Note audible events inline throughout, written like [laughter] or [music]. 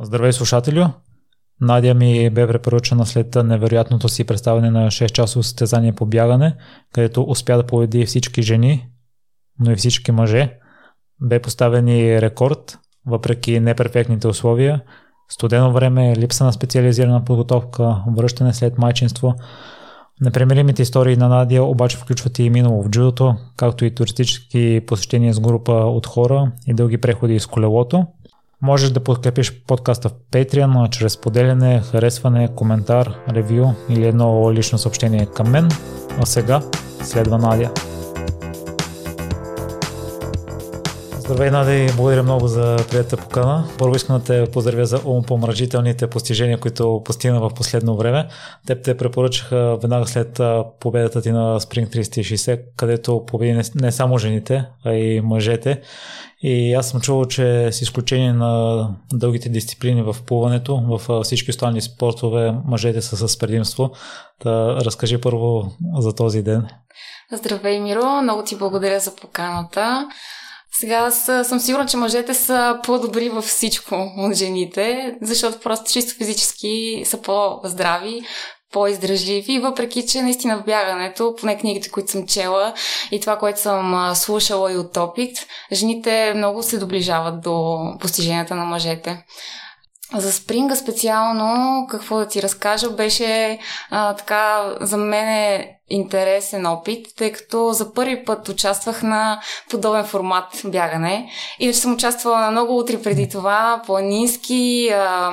Здравей, слушателю! Надя ми бе препоръчана след невероятното си представяне на 6 часово състезание по бягане, където успя да победи всички жени, но и всички мъже. Бе поставен и рекорд, въпреки неперфектните условия, студено време, липса на специализирана подготовка, връщане след майчинство. Непремеримите истории на Надя обаче включват и минало в джудото, както и туристически посещения с група от хора и дълги преходи с колелото – Можеш да подкрепиш подкаста в Patreon чрез поделяне, харесване, коментар, ревю или едно лично съобщение към мен. А сега следва Надя. Здравей, Надя, и благодаря много за приятата покана. Първо искам да те поздравя за умопомрачителните постижения, които постигна в последно време. Теб те препоръчаха веднага след победата ти на Spring 360, където победи не само жените, а и мъжете. И аз съм чувал, че с изключение на дългите дисциплини в плуването, в всички останали спортове мъжете са с предимство. Да разкажи първо за този ден. Здравей, Миро! Много ти благодаря за поканата. Сега аз съм сигурна, че мъжете са по-добри във всичко от жените, защото просто чисто физически са по-здрави, по-издръжливи, въпреки че наистина в бягането, поне книгите, които съм чела и това, което съм слушала и от опит, жените много се доближават до постиженията на мъжете. За спринга специално, какво да ти разкажа, беше а, така за мен е интересен опит, тъй като за първи път участвах на подобен формат бягане. Иначе съм участвала на много утри преди това, планински, а,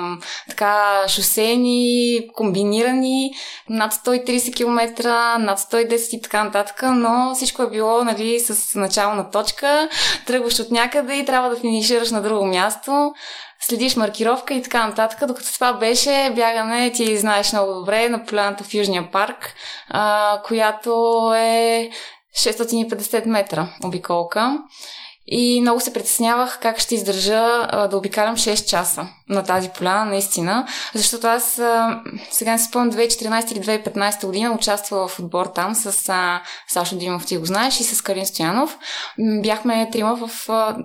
така шосени, комбинирани, над 130 км, над 110 и така нататък, но всичко е било нали, с начална точка, тръгваш от някъде и трябва да финишираш на друго място следиш маркировка и така нататък, докато това беше бягане, ти знаеш много добре, на поляната в Южния парк, а, която е 650 метра обиколка. И много се притеснявах как ще издържа а, да обикалям 6 часа на тази поляна, наистина. Защото аз а, сега не се спомням 2014 или 2015 година участвала в отбор там с а, Сашо Димов, ти го знаеш, и с Карин Стоянов. Бяхме трима в а,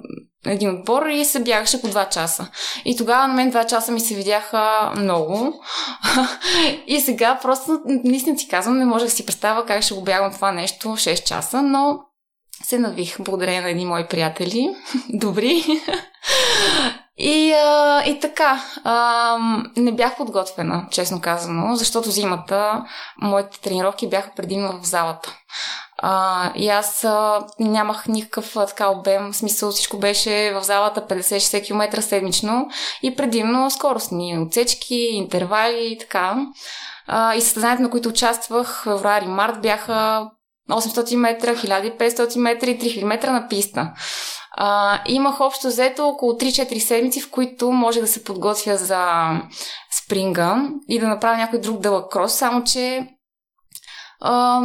един отбор и се бягаше по 2 часа. И тогава на мен 2 часа ми се видяха много. [laughs] и сега просто, наистина ти казвам, не може да си представя как ще го бягам това нещо 6 часа, но се навих благодарение на едни мои приятели. [laughs] Добри. [laughs] И, а, и така, а, не бях подготвена, честно казано, защото зимата моите тренировки бяха предимно в залата. А, и аз а, нямах никакъв а, така обем, смисъл всичко беше в залата 50-60 км седмично и предимно скоростни отсечки, интервали и така. А, и състезанията, на които участвах, февруари-март, бяха 800 метра, 1500 метра и 3000 метра на писта. А, имах общо взето около 3-4 седмици, в които може да се подготвя за спринга и да направя някой друг дълъг крос, само че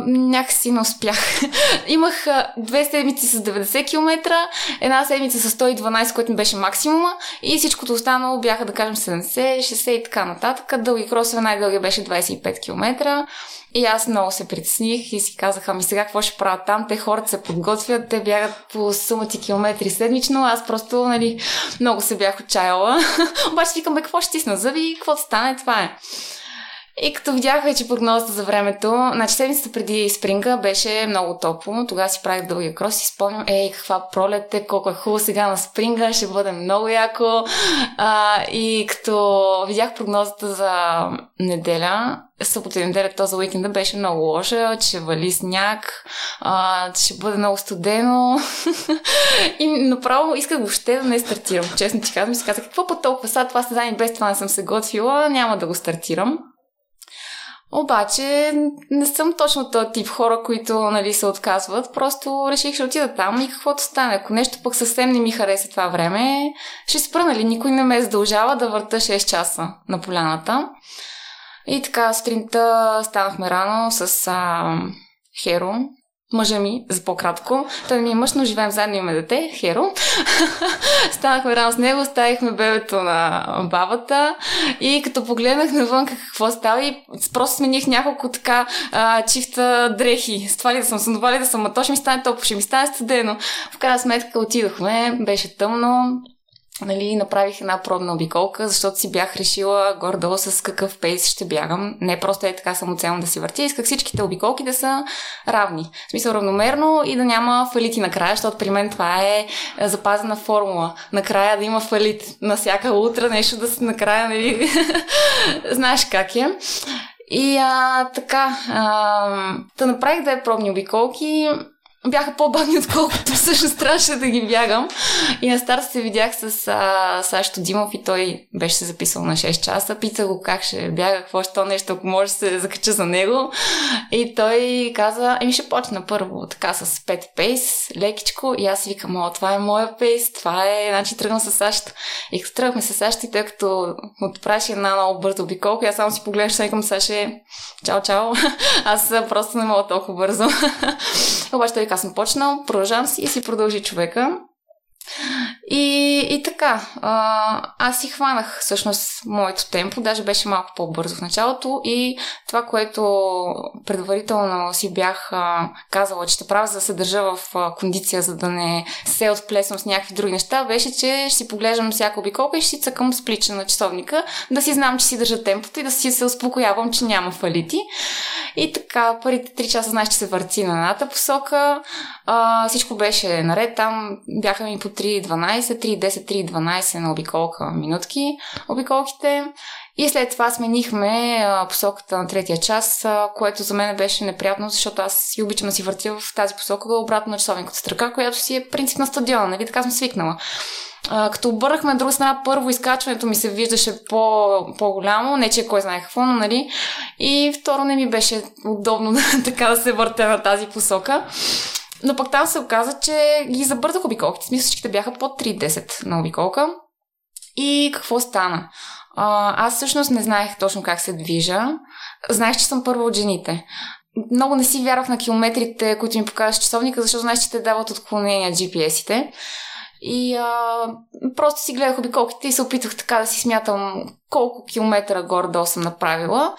някакси не успях. [laughs] Имах две седмици с 90 км, една седмица с 112, което ми беше максимума и всичкото останало бяха, да кажем, 70, 60 и така нататък. Дълги кросове, най-дълги беше 25 км. И аз много се притесних и си казах, ами сега какво ще правя там? Те хората се подготвят, те бягат по сумати километри седмично, аз просто, нали, много се бях отчаяла. [laughs] Обаче викам, бе, какво ще стисна зъби, какво стане, това е. И като видях вече прогнозата за времето, значи седмицата преди спринга беше много топло. Тогава си правих дългия крос и спомням, ей, каква пролет е, колко е хубаво сега на спринга, ще бъде много яко. А, и като видях прогнозата за неделя, събота и неделя, то за уикенда беше много лоша, че вали сняг, а, че ще бъде много студено. [laughs] и направо исках въобще да не стартирам. Честно ти казвам, си казах, какво по толкова са, това създание без това не съм се готвила, няма да го стартирам. Обаче не съм точно този тип хора, които нали, се отказват. Просто реших, ще отида там и каквото стане. Ако нещо пък съвсем не ми хареса това време, ще спра, нали? Никой не ме задължава да върта 6 часа на поляната. И така, сутринта станахме рано с а, Херо, мъжа ми, за по-кратко. Той ми е мъж, но живеем заедно, имаме дете, Херо. [laughs] Станахме рано с него, оставихме бебето на бабата и като погледнах навън какво става и просто смених няколко така а, чифта дрехи. С това ли да съм, с да съм, а ще ми стане топло, ще ми стане студено. В крайна сметка отидохме, беше тъмно, нали, направих една пробна обиколка, защото си бях решила гордо с какъв пейс ще бягам. Не просто е така самоцелно да си въртя. Исках всичките обиколки да са равни. В смисъл равномерно и да няма фалити накрая, защото при мен това е, е запазена формула. Накрая да има фалит на всяка утра, нещо да се накрая, нали, [laughs] знаеш как е. И а, така, а, да направих две пробни обиколки бяха по-бавни, отколкото [laughs] всъщност трябваше да ги бягам. И на старт се видях с а, Сашто Димов и той беше се записал на 6 часа. Питах го как ще бяга, какво ще то нещо, ако може да се закача за него. И той каза, еми ще почна първо така с 5 пейс, лекичко. И аз викам, о, това е моя пейс, това е, значи тръгвам с Сашто. И като тръгвахме с Сашто и тъй като отправяше една много бърза обиколка, аз само си погледнах, ще към Саше, чао, чао. [laughs] аз просто не мога толкова бързо. [laughs] Обаче той аз съм почнал, продължавам си и си продължи човека. И, и така, аз си хванах всъщност моето темпо, даже беше малко по-бързо в началото и това, което предварително си бях казала, че ще правя за да се държа в кондиция, за да не се отплесвам с някакви други неща, беше, че ще си поглеждам всяка обиколка и ще си цъкам с плича на часовника, да си знам, че си държа темпото и да си се успокоявам, че няма фалити. И така, първите 3 часа знаеш, че се върти на едната посока, а, всичко беше наред, там бяха ми по 3.12, 3.10, 3.12 на обиколка минутки, обиколките. И след това сменихме посоката на третия час, което за мен беше неприятно, защото аз си обичам да си въртя в тази посока обратно на часовниката строка, която си е принцип на стадиона, нали? Така съм свикнала. Като обърнахме на друга страна, първо изкачването ми се виждаше по, по-голямо, не че кой знае какво, но нали. И второ не ми беше удобно [laughs] така да се въртя на тази посока. Но пък там се оказа, че ги забързах обиколките. Смисъл, всичките бяха под 3.10 на обиколка. И какво стана? А, аз всъщност не знаех точно как се движа. Знаех, че съм първа от жените. Много не си вярвах на километрите, които ми показваш часовника, защото знаеш, че те дават отклонения GPS-ите. И а, просто си гледах обиколките и се опитвах така да си смятам колко километра горе-долу съм направила.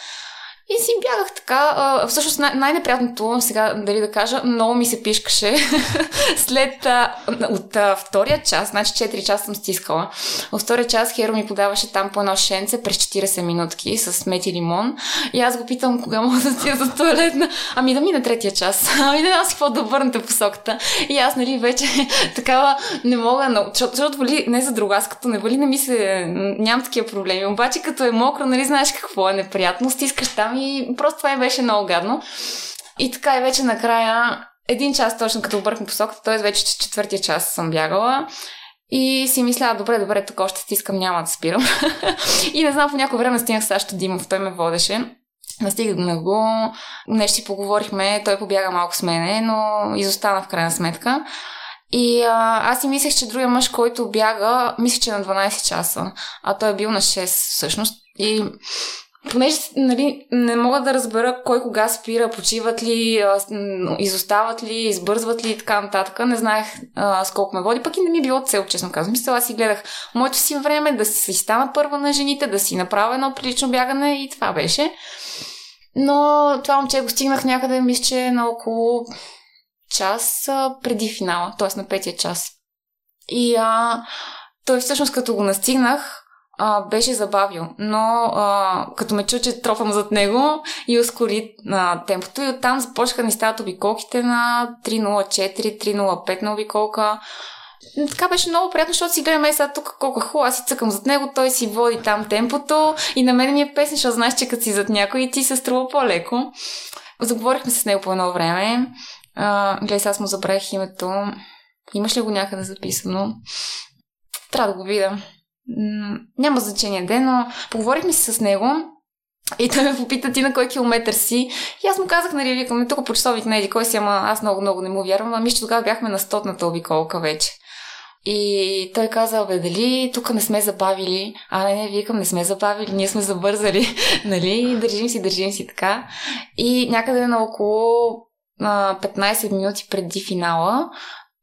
И си бягах така. А, всъщност най- най-неприятното, сега дали да кажа, много ми се пишкаше [laughs] след а, от а, втория час, значи 4 часа съм стискала. От втория час Херо ми подаваше там по едно шенце през 40 минутки с мет и лимон. И аз го питам кога мога да стига за туалетна. Ами да на третия час. [laughs] Ами да аз какво да върнете посоката. И аз, нали, вече [laughs] такава не мога, но, защото, вали, не за друга, аз като не вали, не ми се, нямам такива проблеми. Обаче като е мокро, нали, знаеш какво е неприятно, стискаш там и просто това беше много гадно. И така и вече накрая, един час точно като обърхме посоката, т.е. вече четвъртия час съм бягала. И си мисля, добре, добре, тук още стискам, няма да спирам. [laughs] и не знам, по някое време стигнах Сашто Димов, той ме водеше. Настигнах го, нещо си поговорихме, той побяга малко с мене, но изостана в крайна сметка. И а, аз си мислех, че другия мъж, който бяга, мисля, че на 12 часа, а той е бил на 6 всъщност. И понеже нали, не мога да разбера кой кога спира, почиват ли, изостават ли, избързват ли и така нататък. Не знаех а, с колко ме води, пък и не ми е било цел, честно казвам. Мисля, аз си гледах моето си време да си стана първа на жените, да си направя едно прилично бягане и това беше. Но това момче го стигнах някъде, мисля, че на около час преди финала, т.е. на петия час. И а, той всъщност като го настигнах, а, беше забавил, но а, като ме чу, че трофам зад него и ускори а, темпото и оттам започнаха да ни стават обиколките на 3.04, 3.05 на обиколка. Така беше много приятно, защото си гледаме сега тук колко хубаво, аз си цъкам зад него, той си води там темпото и на мен ми е песен, защото знаеш, че като си зад някой и ти се струва по-леко. Заговорихме с него по едно време. гледай, сега аз му забравих името. Имаш ли го някъде записано? Трябва да го видя няма значение ден, но поговорихме си с него и той ме попита ти на кой километър си. И аз му казах, нали, викаме, тук по часовик не еди кой си, ама аз много, много не му вярвам. Ами, че тогава бяхме на стотната обиколка вече. И той каза, бе, дали тук не сме забавили? А, не, не, викам, не сме забавили, ние сме забързали, [laughs] нали? Държим си, държим си така. И някъде на около 15 минути преди финала,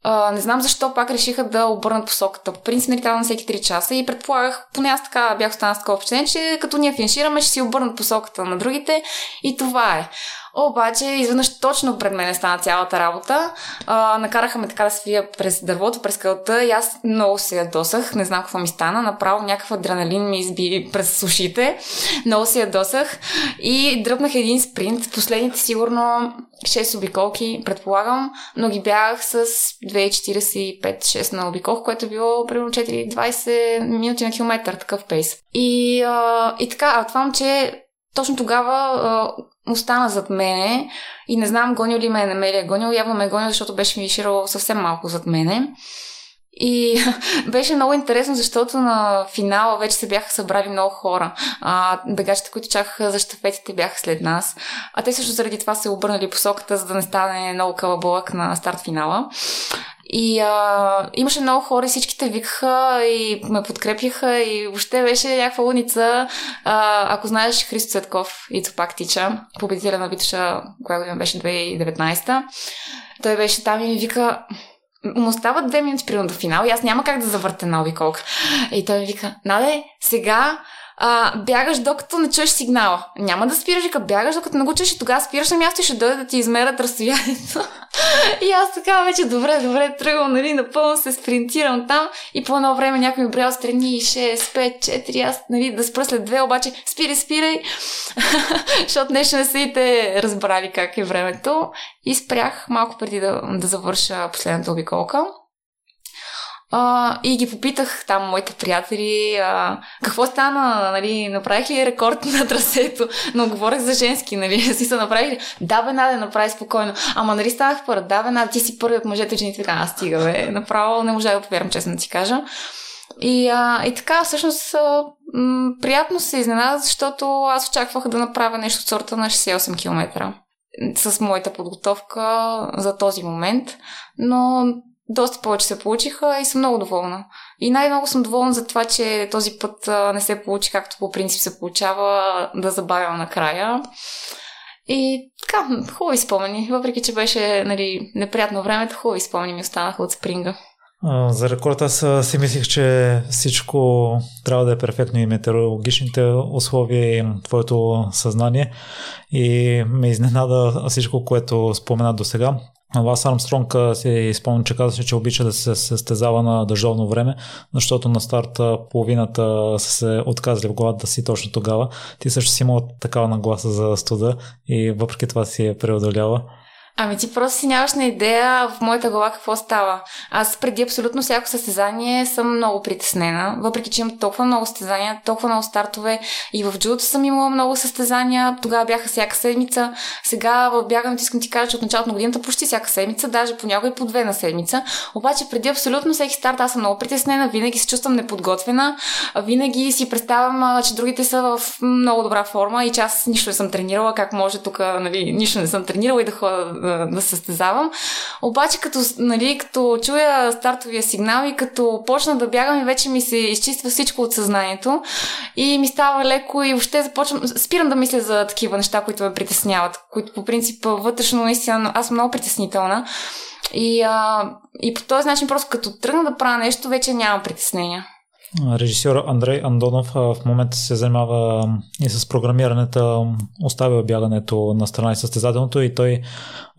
Uh, не знам защо пак решиха да обърнат посоката. По принцип, нали трябва на всеки 3 часа и предполагах, поне аз така бях останала с такова че като ние финишираме, ще си обърнат посоката на другите и това е. Обаче, изведнъж точно пред мен стана цялата работа. А, накараха ме така да свия през дървото, през кълта и аз много се ядосах. Не знам какво ми стана. Направо някакъв адреналин ми изби през ушите. Много се ядосах и дръпнах един спринт. Последните сигурно 6 обиколки, предполагам, но ги бягах с 2.45-6 на обиколка, което е било примерно 4-20 минути на километър, такъв пейс. И, а, и така, а това момче точно тогава остана зад мене и не знам гонил ли ме е намерил. Гонил, явно ме е гонил, защото беше ми ширал съвсем малко зад мене. И [laughs] беше много интересно, защото на финала вече се бяха събрали много хора. А, бегачите, които чакаха за щафетите, бяха след нас. А те също заради това се обърнали посоката, за да не стане много калабълък на старт финала. И а, имаше много хора и всичките викаха и ме подкрепяха и въобще беше някаква луница. А, ако знаеш Христо Цветков и пак тича, победителя на Витоша, която година беше 2019 той беше там и ми вика, му остават две минути примерно до финал и аз няма как да завърта на обиколка. И той ми вика, Наде, сега а, бягаш докато не чуеш сигнала. Няма да спираш, като бягаш докато не го чуеш и тогава спираш на място и ще дойде да ти измерят разстоянието. [laughs] и аз така вече добре, добре тръгвам, нали, напълно се спринтирам там и по едно време някой ми брял страни 6, 5, 4, аз нали, да спра след две, обаче спирай, спирай, [laughs] защото нещо не са и те разбрали как е времето и спрях малко преди да, да завърша последната обиколка. А, и ги попитах там моите приятели а, какво стана, нали, направих ли рекорд [laughs] на трасето, но говорех за женски, нали, [laughs] си се направих ли? Да, бе, Надя, направи спокойно. Ама нали станах първа? Да, бе, ти си първи от мъжете, жените, така, аз стига, бе, [laughs] направо не можа да повярвам, честно да ти кажа. И, а, и така, всъщност, а, м- приятно се изненада, защото аз очаквах да направя нещо от сорта на 68 км с моята подготовка за този момент, но доста повече се получиха и съм много доволна. И най-много съм доволна за това, че този път не се получи както по принцип се получава да забавя накрая. И така, хубави спомени. Въпреки, че беше нали, неприятно времето, хубави спомени ми останаха от спринга. За рекорд аз си мислих, че всичко трябва да е перфектно и метеорологичните условия и твоето съзнание. И ме изненада всичко, което спомена до сега. Лас Армстронг си спомням, че казаше, че обича да се състезава на дъждовно време, защото на старта половината са се отказали в главата си точно тогава. Ти също си имал такава нагласа за студа и въпреки това си е преодолява. Ами ти просто си нямаш на идея в моята глава какво става. Аз преди абсолютно всяко състезание съм много притеснена, въпреки че имам толкова много състезания, толкова много стартове и в джудото съм имала много състезания, тогава бяха всяка седмица. Сега в бягането искам ти кажа, че от началото на годината почти всяка седмица, даже понякога и по две на седмица. Обаче преди абсолютно всеки старт аз съм много притеснена, винаги се чувствам неподготвена, винаги си представям, че другите са в много добра форма и че аз нищо не съм тренирала, как може тук, нали, нищо не съм тренирала и да ходя да, да състезавам. Обаче, като, нали, като чуя стартовия сигнал и като почна да бягам вече ми се изчиства всичко от съзнанието и ми става леко и въобще започвам, спирам да мисля за такива неща, които ме притесняват, които по принцип вътрешно наистина аз съм много притеснителна. И, а, и по този начин, просто като тръгна да правя нещо, вече нямам притеснения. Режисьор Андрей Андонов в момента се занимава и с програмирането, оставя бягането на страна и състезателното и той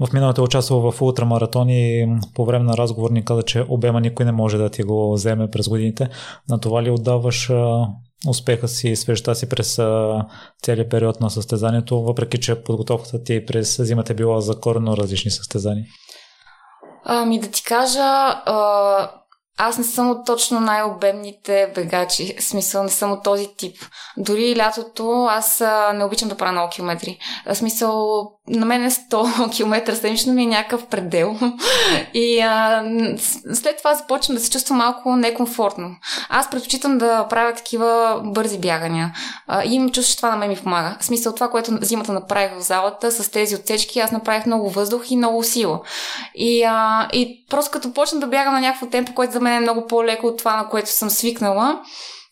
в миналото е участвал в ултрамаратон и по време на разговор ни каза, че обема никой не може да ти го вземе през годините. На това ли отдаваш успеха си и свежестта си през целият период на състезанието, въпреки че подготовката ти през зимата е била за коренно различни състезания? Ами да ти кажа, а аз не съм от точно най-обемните бегачи. В смисъл, не съм от този тип. Дори лятото аз не обичам да правя много километри. В смисъл, на мен е 100 [laughs] км седмично ми е някакъв предел. И а, след това започвам да се чувствам малко некомфортно. Аз предпочитам да правя такива бързи бягания. А, и имам чувство, че това на мен ми помага. В смисъл, това, което зимата направих в залата с тези отсечки, аз направих много въздух и много сила. И, а, и просто като почна да бягам на някакво темпо, което за мен е много по-леко от това, на което съм свикнала,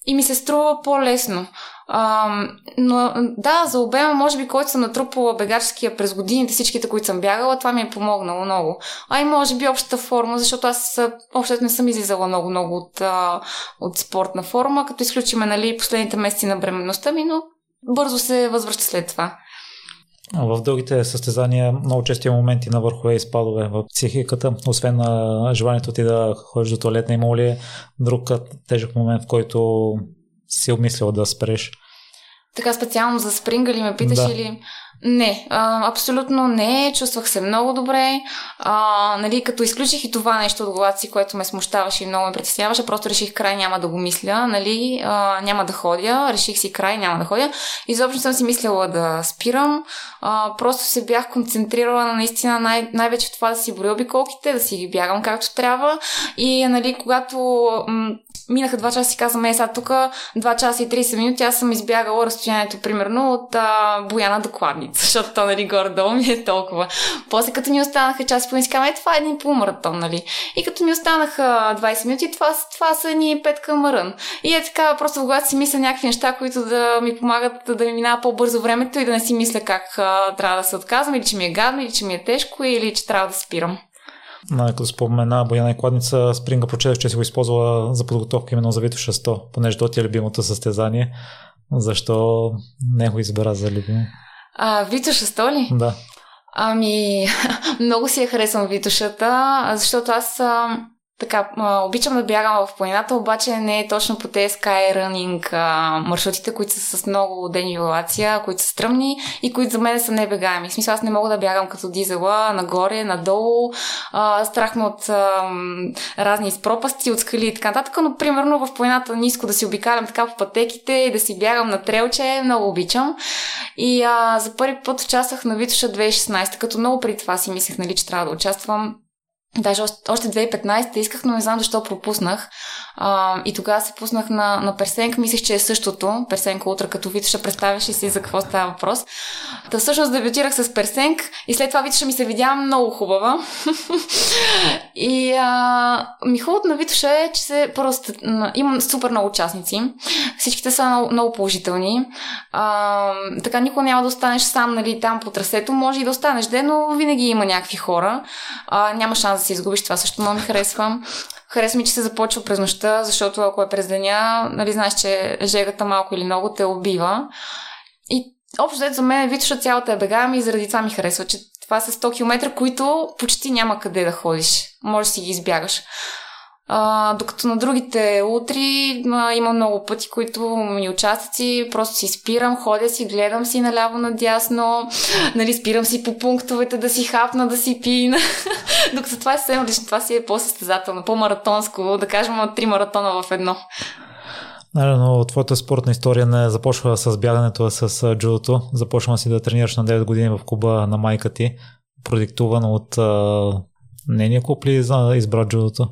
и ми се струва по-лесно. Но да, за обема, може би, който съм натрупала бегаческия през годините, всичките, които съм бягала, това ми е помогнало много. А и може би общата форма, защото аз още не съм излизала много-много от, от спортна форма, като изключиме нали, последните месеци на бременността ми, но бързо се възвръща след това. В другите състезания много чести моменти на върхове и спадове в психиката, освен на желанието ти да ходиш до туалетна, има ли друг тежък момент, в който си обмислял да спреш? Така специално за спринга ли ме питаш да. или... Не, а, абсолютно не. Чувствах се много добре. А, нали, като изключих и това нещо от главата си, което ме смущаваше и много ме притесняваше, просто реших край няма да го мисля, нали, а, няма да ходя. Реших си край няма да ходя. Изобщо съм си мислила да спирам. А, просто се бях концентрирала на наистина най- най-вече това да си боря обиколките, да си ги бягам както трябва. И, нали, когато м- минаха 2 часа и казвам, е, сега тук 2 часа и 30 минути, аз съм избягала разстоянието, примерно, от а, Бояна до Кладница, [laughs] защото то, нали, горе-долу ми е толкова. После като ни останаха час и половина, си е, това е един полумаратон, нали. И като ми останаха 20 минути, това, това са ни 5 към мърън. И е така, просто в главата си мисля някакви неща, които да ми помагат да ми минава по-бързо времето и да не си мисля как а, трябва да се отказвам, или че ми е гадно, или че ми е тежко, или че трябва да спирам. Като спомена Бояна и Кладница, Спринга прочетах, че си го използвала за подготовка именно за Витоша 100, понеже то ти е любимото състезание. Защо не го избра за любимо? А, Витоша 100 ли? Да. Ами, [laughs] много си я харесвам Витошата, защото аз така, обичам да бягам в планината, обаче не е точно по тези skyrunning маршрутите, които са с много денивелация, които са стръмни и които за мен са небегаеми. В смисъл, аз не мога да бягам като дизела нагоре, надолу, а, страх ме от а, разни изпропасти, от скали и така нататък, но примерно в планината ниско да си обикалям така по пътеките и да си бягам на трелче, много обичам. И а, за първи път участвах на Витоша 2016, като много преди това си мислех, нали, че трябва да участвам Даже още, още 2015 исках, но не знам защо пропуснах. А, и тогава се пуснах на, на Персенка, мислех, че е същото. Персенка утре като Витоша, представяш ли си за какво става въпрос. Та всъщност дебютирах с Персенк и след това Витоша ми се видя много хубава. [laughs] и а, ми хубавото на Витоша е, че се просто имам супер много участници. Всичките са много, много положителни. А, така никога няма да останеш сам нали, там по трасето. Може и да останеш ден, но винаги има някакви хора. А, няма шанс да се изгубиш. Това също много ми харесвам. Хареса ми, че се започва през нощта, защото ако е през деня, нали знаеш, че жегата малко или много те убива. И общо за мен Витоша цялата е бега и заради това ми харесва, че това са 100 км, които почти няма къде да ходиш. Може си ги избягаш. А, докато на другите утри а, има много пъти, които ми участъци, просто си спирам, ходя си, гледам си наляво надясно, [laughs] нали, спирам си по пунктовете да си хапна, да си пина. [laughs] докато това е съвсем лично, това си е по-състезателно, по-маратонско, да кажем три маратона в едно. Нали, но твоята спортна история не започва с бягането, а с джудото. Започва си да тренираш на 9 години в клуба на майка ти, продиктувано от а, нейния клуб ли избра джудото?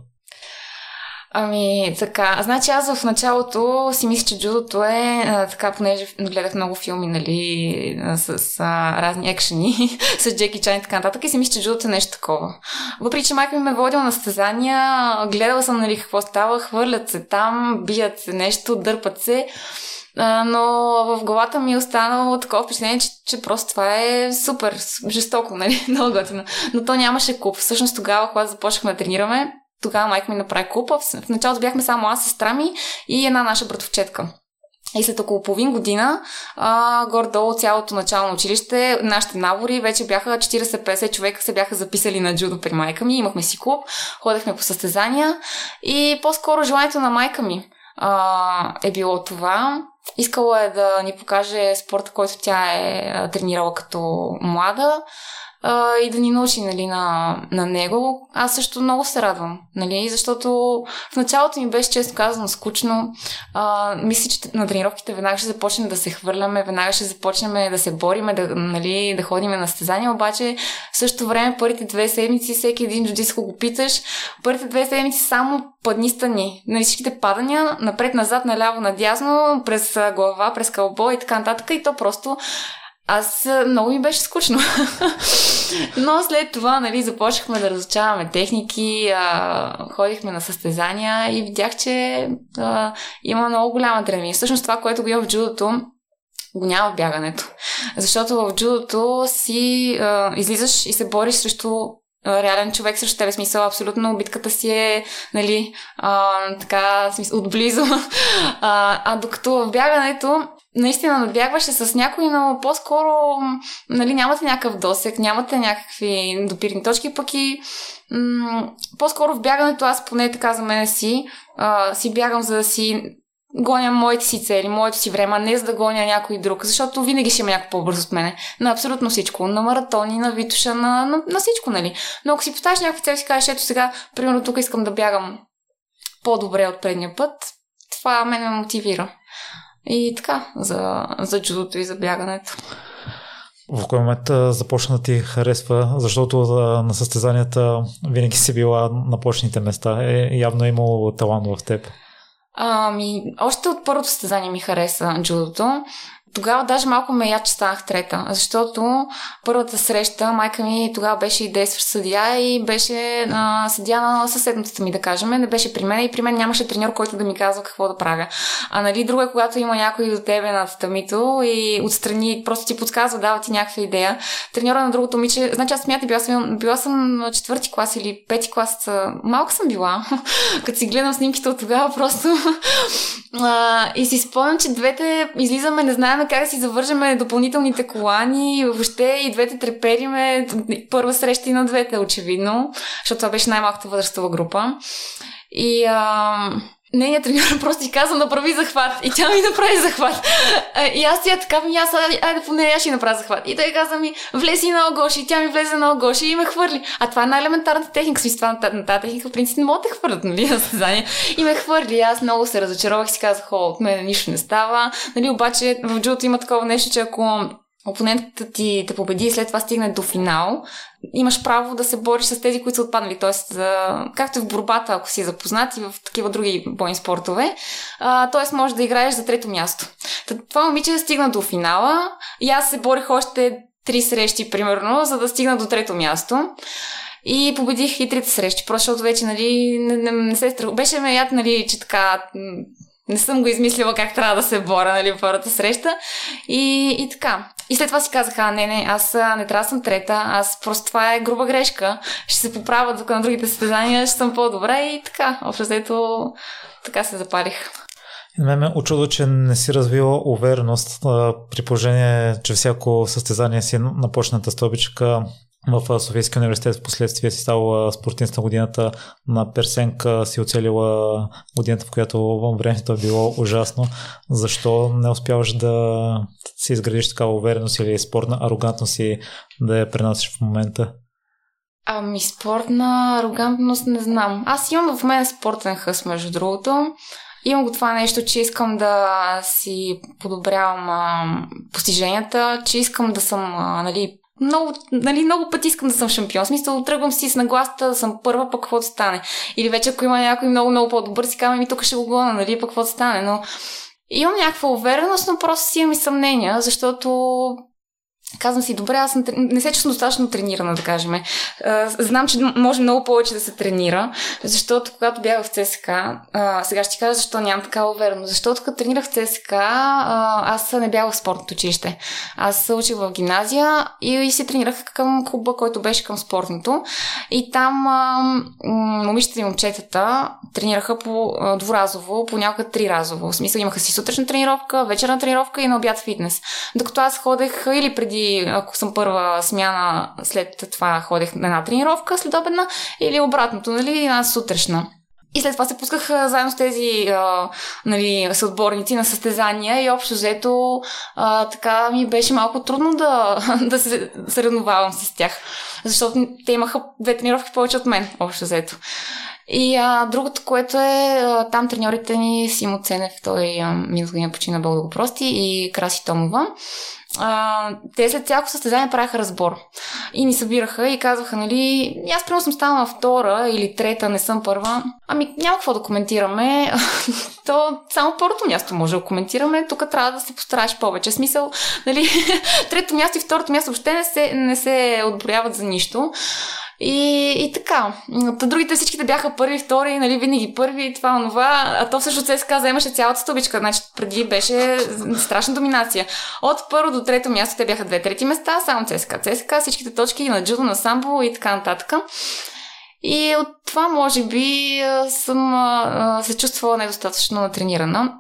Ами, така. Значи аз в началото си мисля, че джудото е а, така, понеже гледах много филми, нали, с а, разни екшени, [laughs] с Джеки Чан и така нататък и си мисля, че джудото е нещо такова. Въпреки, че майка ми ме е водила на състезания, гледала съм, нали, какво става, хвърлят се там, бият се нещо, дърпат се. Но в главата ми е останало такова впечатление, че, че просто това е супер, жестоко, нали, [laughs] много готино. Но то нямаше куп. Всъщност тогава, когато започнахме да тренираме, тогава майка ми направи купа. В началото бяхме само аз, сестра ми и една наша братовчетка. И след около половин година, а, горе-долу цялото начално училище, нашите набори вече бяха 40-50 човека се бяха записали на джудо при майка ми. Имахме си клуб, ходехме по състезания и по-скоро желанието на майка ми а, е било това. Искала е да ни покаже спорта, който тя е тренирала като млада а, и да ни научи нали, на, на него. Аз също много се радвам, нали, защото в началото ми беше често казано скучно. А, мисля, че на тренировките веднага ще започнем да се хвърляме, веднага ще започнем да се бориме, да, нали, да ходим на стезания, обаче в същото време първите две седмици всеки един джудиско го питаш, първите две седмици само падни стани. Нали, всичките падания, напред, назад, наляво, надясно, през глава, през кълбо и така нататък. И то просто аз много ми беше скучно. [laughs] Но след това, нали, започнахме да разучаваме техники, а, ходихме на състезания и видях, че а, има много голяма древни. Всъщност това, което го има в джудото, го няма в бягането. Защото в джудото си а, излизаш и се бориш срещу реален човек срещу тебе. Смисъл, абсолютно битката си е, нали, а, така, смисъл, отблизо. [laughs] А, а докато в бягането наистина надбягваше с някой, но по-скоро нали, нямате някакъв досек, нямате някакви допирни точки, пък и м- по-скоро в бягането аз поне така за мен си, а, си бягам за да си гоня моите си цели, моето си време, а не за да гоня някой друг, защото винаги ще има някой по-бързо от мене. На абсолютно всичко. На маратони, на витуша, на, на, на всичко, нали? Но ако си поставиш някакви цели, си кажеш, ето сега, примерно тук искам да бягам по-добре от предния път, това ме ме мотивира. И така, за, за джудото и за бягането. В кой момент започна да ти харесва, защото на състезанията винаги си била на почните места. Е, явно е имало талант в теб. Ами, още от първото състезание ми хареса джудото. Тогава даже малко ме я, че станах трета, защото първата среща майка ми тогава беше и действащ съдия и беше а, съдия на съседницата ми, да кажем. Не беше при мен и при мен нямаше треньор, който да ми казва какво да правя. А нали, друго е, когато има някой до тебе над тамито и отстрани просто ти подсказва, дава ти някаква идея. Треньора на другото момиче, значи аз смятам, била съм, била съм четвърти клас или пети клас, малка съм била. [laughs] Като си гледам снимките от тогава, просто [laughs] а, и си спомням, че двете излизаме, не знаем как да си завържеме допълнителните колани, въобще и двете трепериме. Първа среща и на двете, очевидно, защото това беше най-малката възрастова група. И а, Нейният треньор [laughs] просто ти каза, направи захват. И тя ми направи захват. И аз тя така ми, аз, айде поне аз ще направя захват. И той каза ми, влези на огоши. И тя ми влезе на огоши и ме хвърли. А това е най-елементарната техника. Смисъл, това на тази техника в принцип не мога да хвърлят, нали, на състезание. И ме хвърли. Аз много се разочаровах и си казах, о, от мен нищо не става. Нали, обаче в джуто има такова нещо, че ако опонентът ти те победи и след това стигне до финал, имаш право да се бориш с тези, които са отпаднали. Тоест, както и в борбата, ако си запознат и в такива други бойни спортове, т.е. можеш да играеш за трето място. Това момиче стигна до финала и аз се борих още три срещи, примерно, за да стигна до трето място. И победих и трите срещи, просто защото вече, нали, не, не, не се страх. Беше ме яд, нали, че така не съм го измислила как трябва да се боря, нали, първата среща. И, и така. И след това си казах, а, не, не, аз не трябва да съм трета, аз просто това е груба грешка. Ще се поправя, докато на другите състезания ще съм по-добра и така. Общо взето така се запалих. На мен ме очудва, че не си развила увереност при положение, че всяко състезание си на почната стълбичка в Софийския университет в последствие си стала спортист на годината на Персенка, си оцелила годината, в която времето е било ужасно. Защо не успяваш да си изградиш такава увереност или спортна арогантност и да я пренасиш в момента? Ами спортна арогантност не знам. Аз имам в мен спортен хъс, между другото. Имам го това нещо, че искам да си подобрявам а, постиженията, че искам да съм а, нали, много, нали, много пъти искам да съм шампион. Смисъл, тръгвам си с нагласта да съм първа, пък какво да стане. Или вече ако има някой много, много по-добър, си казвам, ми тук ще го гона, нали, пък какво да стане. Но имам някаква увереност, но просто си имам и съмнения, защото Казвам си, добре, аз не се чувствам достатъчно тренирана, да кажем. Знам, че може много повече да се тренира, защото когато бях в ЦСК, сега ще ти кажа защо нямам такава увереност. Защото като тренирах в ЦСК, аз не бях в спортното училище. Аз учих в гимназия и си тренирах към клуба, който беше към спортното. И там момичета и момчетата тренираха по дворазово, понякога три разово. В смисъл имаха си сутрешна тренировка, вечерна тренировка и на обяд фитнес. Докато аз ходех или преди ако съм първа смяна, след това ходех на една тренировка следобедна или обратното, нали, една сутрешна. И след това се пусках заедно с тези а, нали, съотборници на състезания и общо взето а, така ми беше малко трудно да, [laughs] да се съревновавам с тях. Защото те имаха две тренировки повече от мен, общо взето. И а, другото, което е, а, там треньорите ни Симо Ценев, той а, минус година почина Бог прости, и Краси Томова а, те след всяко състезание правяха разбор. И ни събираха и казваха, нали, аз примерно съм станала втора или трета, не съм първа. Ами няма какво да коментираме. [laughs] То само първото място може да коментираме. Тук трябва да се постараеш повече. Смисъл, нали, [laughs] трето място и второто място въобще не се, не се отборяват за нищо. И, и така. Та другите всичките бяха първи, втори, нали, винаги първи, това, онова. А то също ЦСКА вземаше цялата стълбичка. Значи преди беше страшна доминация. От първо до трето място те бяха две трети места, само ЦСКА. ЦСКА, всичките точки на джудо, на самбо и така нататък. И от това, може би, съм се чувствала недостатъчно натренирана.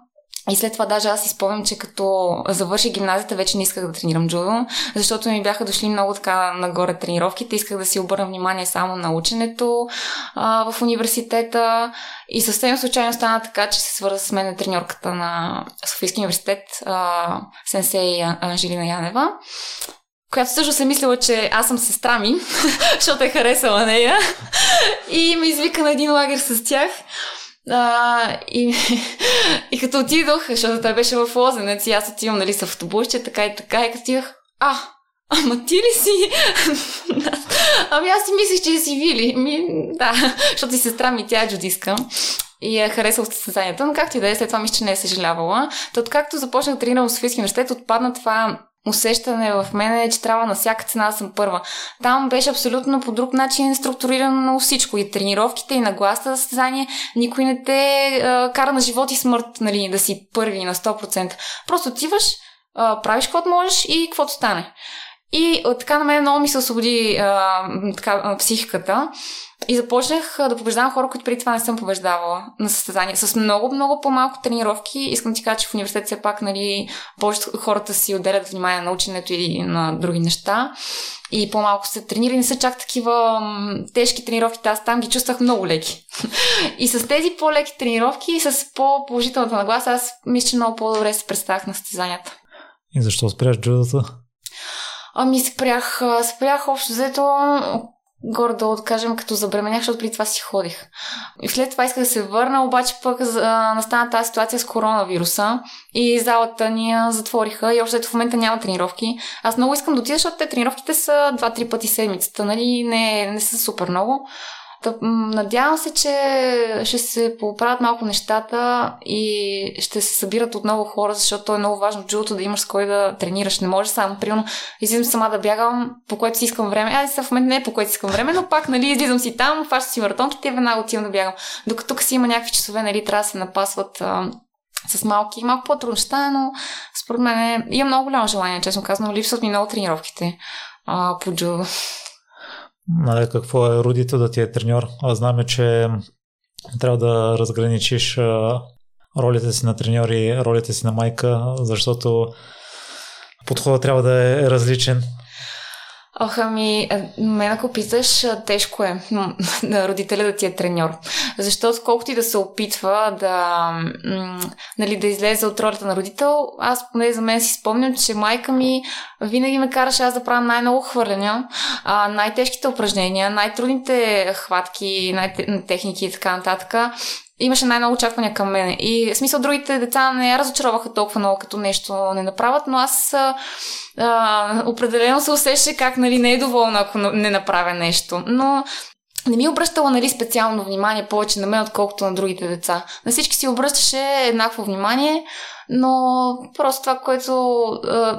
И след това даже аз си спомням, че като завърши гимназията, вече не исках да тренирам джудо, защото ми бяха дошли много така нагоре тренировките. Исках да си обърна внимание само на ученето а, в университета. И съвсем случайно стана така, че се свърза с мен треньорката на Софийския университет, а, сенсей Анжелина Янева която също се мислила, че аз съм сестра ми, [laughs] защото е харесала нея. И ме извика на един лагер с тях. А, и, [laughs] и като отидох, защото той беше в Лозенец и аз отивам нали, с автобусче, така и така, и като отидох, а, ама ти ли си? [laughs] ами аз си мислех, че си Вили. Ми, да, [laughs] защото и сестра ми, тя е джудиска и е харесала състезанието, но както и да е, след това мисля, че не е съжалявала. То откакто започнах да тренирам в Софийския университет, отпадна това усещане в мен е, че трябва на всяка цена да съм първа. Там беше абсолютно по друг начин структурирано всичко. И тренировките, и нагласта за състезание. Никой не те а, кара на живот и смърт, нали, да си първи на 100%. Просто отиваш, а, правиш каквото можеш и каквото стане. И така на мен много ми се освободи а, така, психиката. И започнах да побеждавам хора, които преди това не съм побеждавала на състезания. С много, много по-малко тренировки. Искам ти кажа, че в университет все пак нали, повечето хората си отделят внимание на ученето или на други неща. И по-малко се тренира. Не са чак такива тежки тренировки. Аз там ги чувствах много леки. [laughs] и с тези по-леки тренировки и с по-положителната нагласа, аз мисля, че много по-добре се представях на състезанията. И защо спряш джудото? Ами спрях, спрях общо взето горе да откажем като забременях, защото преди това си ходих. И след това исках да се върна, обаче пък а, настана тази ситуация с коронавируса и залата ни я затвориха и още в момента няма тренировки. Аз много искам да отида, защото те тренировките са 2-3 пъти седмицата, нали? Не, не са супер много. Надявам се, че ще се поправят малко нещата и ще се събират отново хора, защото е много важно джудото да имаш с кой да тренираш. Не може само, примерно, излизам сама да бягам, по което си искам време. Аз в момента не е по което си искам време, но пак, нали, излизам си там, фащам си маратонките и веднага отивам да бягам. Докато тук си има някакви часове, нали, трябва да се напасват с малки, малко по-трудно ще но според мен е, имам много голямо желание, честно казано, липсват ми много тренировките а, по джудо нали, какво е родител да ти е треньор. А знаме, че трябва да разграничиш ролите си на треньор и ролите си на майка, защото подходът трябва да е различен. Ох, ами, е, мен ако питаш, е, тежко е [laughs] на родителя да ти е треньор. Защото колкото и да се опитва да, нали, да излезе от ролята на родител, аз поне за мен си спомням, че майка ми винаги ме караше аз да правя най-много хвърляния, най-тежките упражнения, най-трудните хватки, най-техники и така нататък имаше най-много очаквания към мен. И в смисъл другите деца не я разочароваха толкова много, като нещо не направят, но аз а, определено се усеща как нали, не е доволна, ако не направя нещо. Но не ми обръщала нали, специално внимание повече на мен, отколкото на другите деца. На всички си обръщаше еднакво внимание, но просто това, което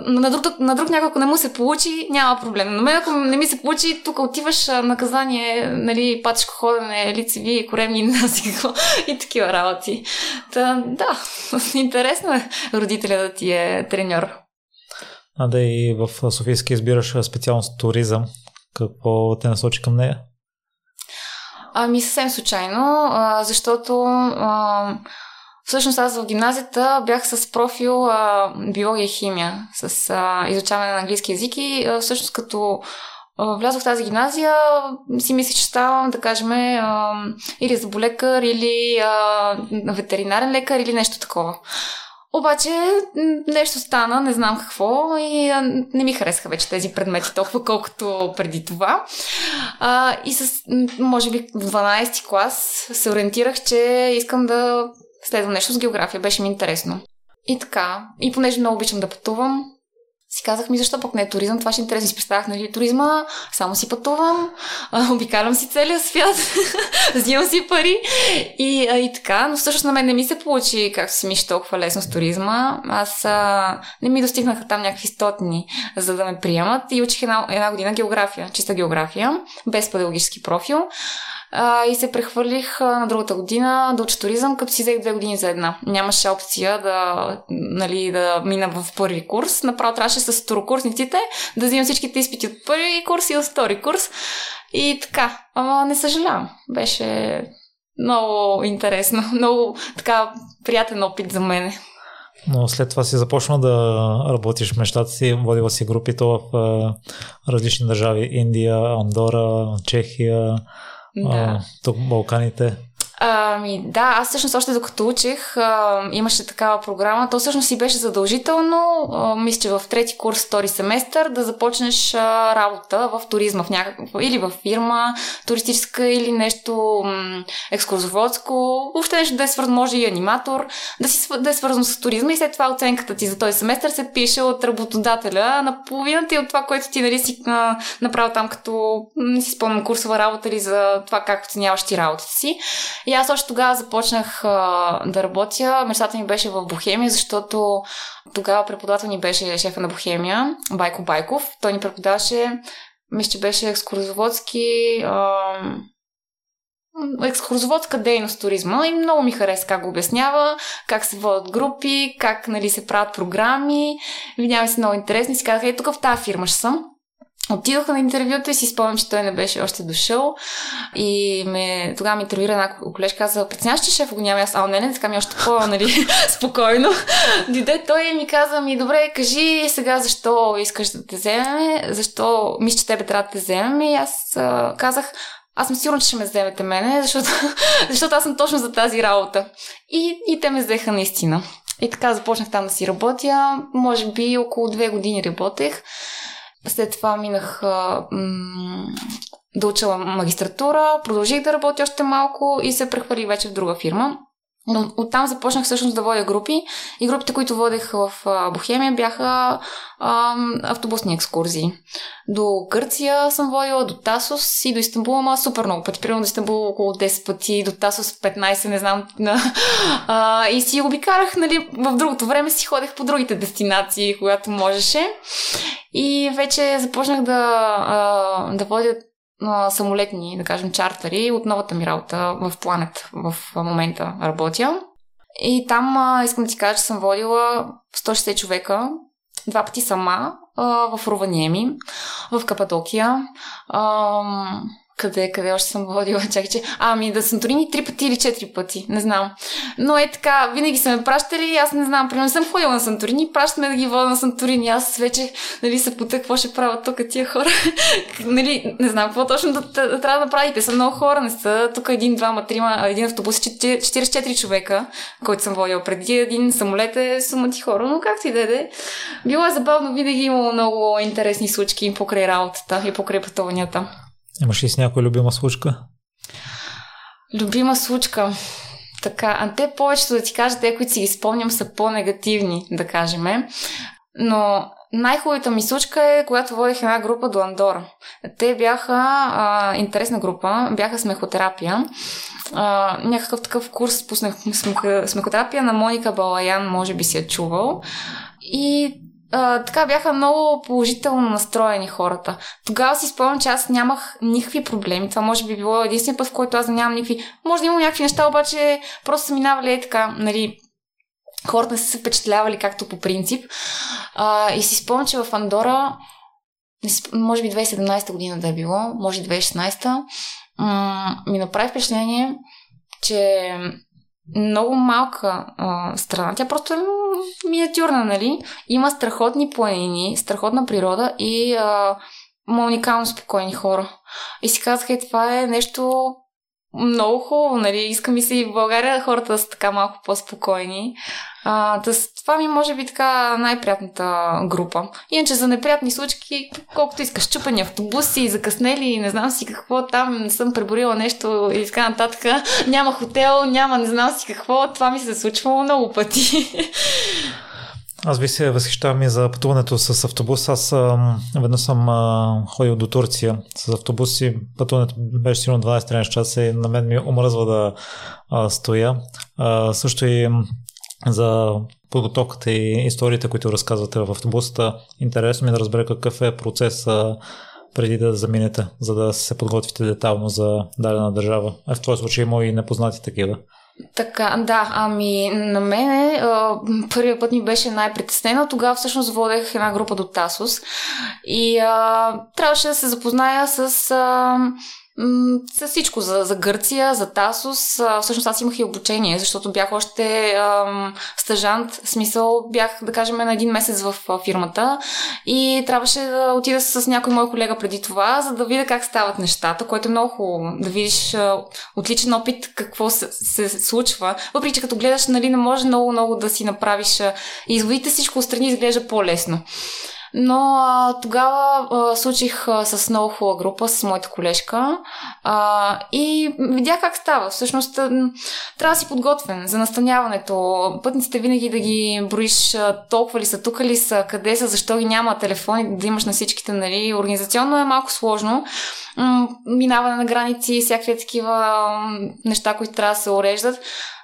на друг, на друг някой, ако не му се получи, няма проблем. Но мен, ако не ми се получи, тук отиваш наказание, нали, патишко ходене, лицеви, коремни насико [laughs] и такива работи. Та, да, [laughs] интересно е родителя да ти е треньор. А да и в Софийски избираш специалност туризъм. Какво те насочи към нея? Ами съвсем случайно, защото Всъщност аз в гимназията бях с профил биология и химия, с изучаване на английски язик и всъщност като влязох в тази гимназия, си мислих, че ставам, да кажем, или заболекар, или ветеринарен лекар, или нещо такова. Обаче нещо стана, не знам какво и не ми харесаха вече тези предмети толкова, колкото преди това. А, и с, може би, в 12 клас се ориентирах, че искам да следвам нещо с география, беше ми интересно. И така, и понеже много обичам да пътувам, си казах ми защо пък не е туризъм, това ще е интересно. Си представях, нали, туризма, само си пътувам, обикалям си целия свят, [laughs] взимам си пари и, а, и така, но всъщност на мен не ми се получи, както си мисли толкова лесно с туризма. Аз а, не ми достигнаха там някакви стотни, за да ме приемат и учих една, една година география, чиста география, без педагогически профил а, и се прехвърлих а, на другата година да уча туризъм, като си взех две години за една. Нямаше опция да, нали, да мина в първи курс. Направо трябваше с второкурсниците да взимам всичките изпити от първи курс и от втори курс. И така. Ама не съжалявам. Беше много интересно. [laughs] Много така приятен опит за мене. Но след това си започна да работиш в мечтата си, водила си групите в а, различни държави. Индия, Андора, Чехия, да. а, тук Балканите. Ами да, аз всъщност още докато учих, а, имаше такава програма. То всъщност си беше задължително, а, мисля, че в трети курс, втори семестър, да започнеш а, работа в туризма в някаква, или в фирма туристическа, или нещо м- екскурзоводско, въобще нещо да е свързано, може и аниматор, да, си, да е свързано с туризма и след това оценката ти за този семестър се пише от работодателя на половината и от това, което ти нали, си а, направил там като, не си спомням, курсова работа или за това как оценяваш ти работата си. И аз още тогава започнах а, да работя. Мечтата ми беше в Бохемия, защото тогава преподавател ни беше шефа на Бохемия, Байко Байков. Той ни преподаваше, мисля, че беше екскурзоводски а, екскурзоводска дейност туризма и много ми хареса как го обяснява, как се водят групи, как нали, се правят програми. Видява се много интересни. Си казах, ей, тук в тази фирма ще съм. Отидоха на интервюто и си спомням, че той не беше още дошъл. И ме, тогава ми интервюира една колежка, каза, преценяваш, че шеф го няма. Аз, а, не, не, така ми е още по, нали, [laughs] спокойно. Диде той и ми каза, ми, добре, кажи сега защо искаш да те вземем, защо мисля, че тебе трябва да те вземем. И аз а, казах, аз съм сигурна, че ще ме вземете мене, защото, [laughs] защото аз съм точно за тази работа. И, и те ме взеха наистина. И така започнах там да си работя. Може би около две години работех. След това минах а, м- да уча магистратура, продължих да работя още малко и се прехвали вече в друга фирма. Но оттам започнах всъщност да водя групи и групите, които водех в Бохемия бяха а, автобусни екскурзии. До Гърция съм водила, до Тасос и до Истанбул, ама супер много пъти. Примерно до Истанбул около 10 пъти, до Тасос 15, не знам. [laughs] А, и си обикарах, нали, в другото време си ходех по другите дестинации, когато можеше. И вече започнах да, а, да водя самолетни, да кажем, чартери от новата ми работа в Планет в момента работя. И там а, искам да ти кажа, че съм водила 160 човека, два пъти сама, а, в Руваниеми, в Кападокия. А, къде, къде още съм водила? [laughs] Чакай, че... Ами да Санторини три пъти или четири пъти. Не знам. Но е така, винаги са ме пращали. Аз не знам. Примерно съм ходила на Санторини, пращаме да ги вода на Санторини. Аз вече нали, се пута какво ще правят тук тия хора. [laughs] нали, не знам какво точно да, да, да, трябва да направите. Са много хора, не са тук един, двама, трима, един автобус, 44 човека, който съм водила преди. Един самолет е сумати хора, но както и да е. Било е забавно, винаги имало много интересни случки покрай работата и покрай пътуванията. Имаш ли с някоя любима случка? Любима случка. Така, а те повечето да ти кажа, те, които си ги спомням, са по-негативни, да кажем. Но най-хубавата ми случка е, когато водих една група до Андора. Те бяха а, интересна група, бяха смехотерапия. А, някакъв такъв курс пуснах смехотерапия на Моника Балаян, може би си я чувал. И а, така бяха много положително настроени хората. Тогава си спомням, че аз нямах никакви проблеми. Това може би било единствения път, в който аз нямам никакви. Може да имам някакви неща, обаче просто са минавали е така, нали, хората не са се впечатлявали както по принцип. А, и си спомням, че в Андора, може би 2017 година да е било, може 2016, м- ми направи впечатление, че много малка а, страна. Тя просто е миниатюрна, нали? Има страхотни планини, страхотна природа и а, уникално спокойни хора. И си казах, е, това е нещо много хубаво, нали? Искам и се и в България хората да са така малко по-спокойни. А, тъс, това ми може би така най-приятната група. Иначе за неприятни случки, колкото искаш, чупани автобуси, закъснели, не знам си какво, там не съм преборила нещо и така нататък. Няма хотел, няма не знам си какво. Това ми се случва много пъти. Аз ви се възхищавам и за пътуването с автобус. Аз веднъж съм а, ходил до Турция с автобус и пътуването беше сигурно 12-13 часа и на мен ми омръзва да а, стоя. А, също и за подготовката и историите, които разказвате в автобуста. Интересно ми е да разбера какъв е процес преди да заминете, за да се подготвите детално за дадена държава. А в този случай има и непознати такива. Така, да, ами на мен първият път ми беше най-притеснено. Тогава всъщност водех една група до Тасос и а, трябваше да се запозная с а, за всичко, за, за Гърция, за Тасос. Всъщност аз имах и обучение, защото бях още ам, стъжант, смисъл бях, да кажем, на един месец в фирмата и трябваше да отида с някой мой колега преди това, за да видя как стават нещата, което е много хубаво. Да видиш а, отличен опит какво се, се случва. Въпреки, че като гледаш, нали, не може много-много да си направиш а, изводите, всичко отстрани изглежда по-лесно. Но тогава случих с много хубава група, с моята колежка а, и видях как става. Всъщност трябва да си подготвен за настаняването. Пътниците винаги да ги броиш толкова ли са, тук ли са, къде са, защо ги няма телефони, да имаш на всичките, нали. Организационно е малко сложно. Минаване на граници, всякакви такива неща, които трябва да се уреждат.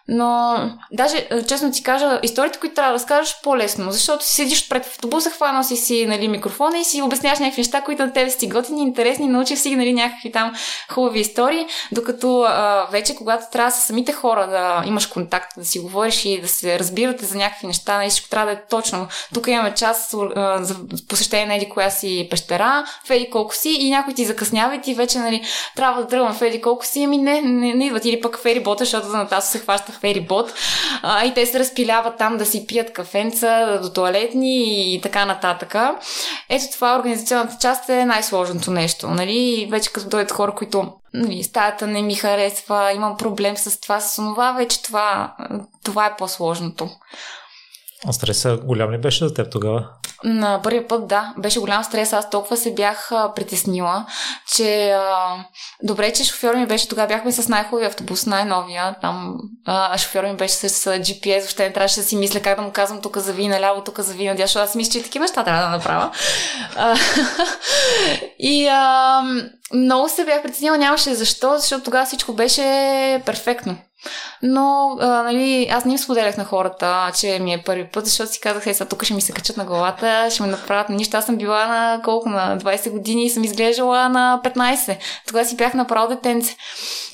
Но, даже, е, честно ти кажа, историите, които трябва да разкажеш, по-лесно, защото си седиш пред автобуса, хванал си си нали, микрофона и си обясняваш някакви неща, които на тебе си готини, интересни, научи си нали, някакви там хубави истории, докато а, вече, когато трябва с самите хора да имаш контакт, да си говориш и да се разбирате за някакви неща, нали, всичко трябва да е точно. Тук имаме час а, за посещение на еди коя си пещера, в еди колко си и някой ти закъснява и ти вече нали, трябва да тръгвам в еди колко си, ами не, не, не идват. Или пък в еди бота, защото за Натасо се хваща ферибот. А, и те се разпиляват там да си пият кафенца, до туалетни и така нататък. Ето това организационната част е най-сложното нещо. Нали? Вече като дойдат хора, които нали, стаята не ми харесва, имам проблем с това, с това, вече това, това е по-сложното. А стреса голям ли беше за теб тогава? На първия път, да, беше голям стрес. Аз толкова се бях а, притеснила, че а, добре, че шофьор ми беше, тогава бяхме с най-хубавия автобус, най-новия. Там а, шофьор ми беше с, с GPS, въобще не трябваше да си мисля как да му казвам тук зави наляво, тук зави надясно, защото аз мисля, че и такива неща трябва да направя. А, [laughs] и а, много се бях притеснила, нямаше защо, защото тогава всичко беше перфектно. Но, а, нали, аз не споделях на хората, че ми е първи път, защото си казах, е, сега тук ще ми се качат на главата, ще ме направят на нищо. Аз съм била на колко? На 20 години и съм изглеждала на 15. Тогава си бях направо детенце.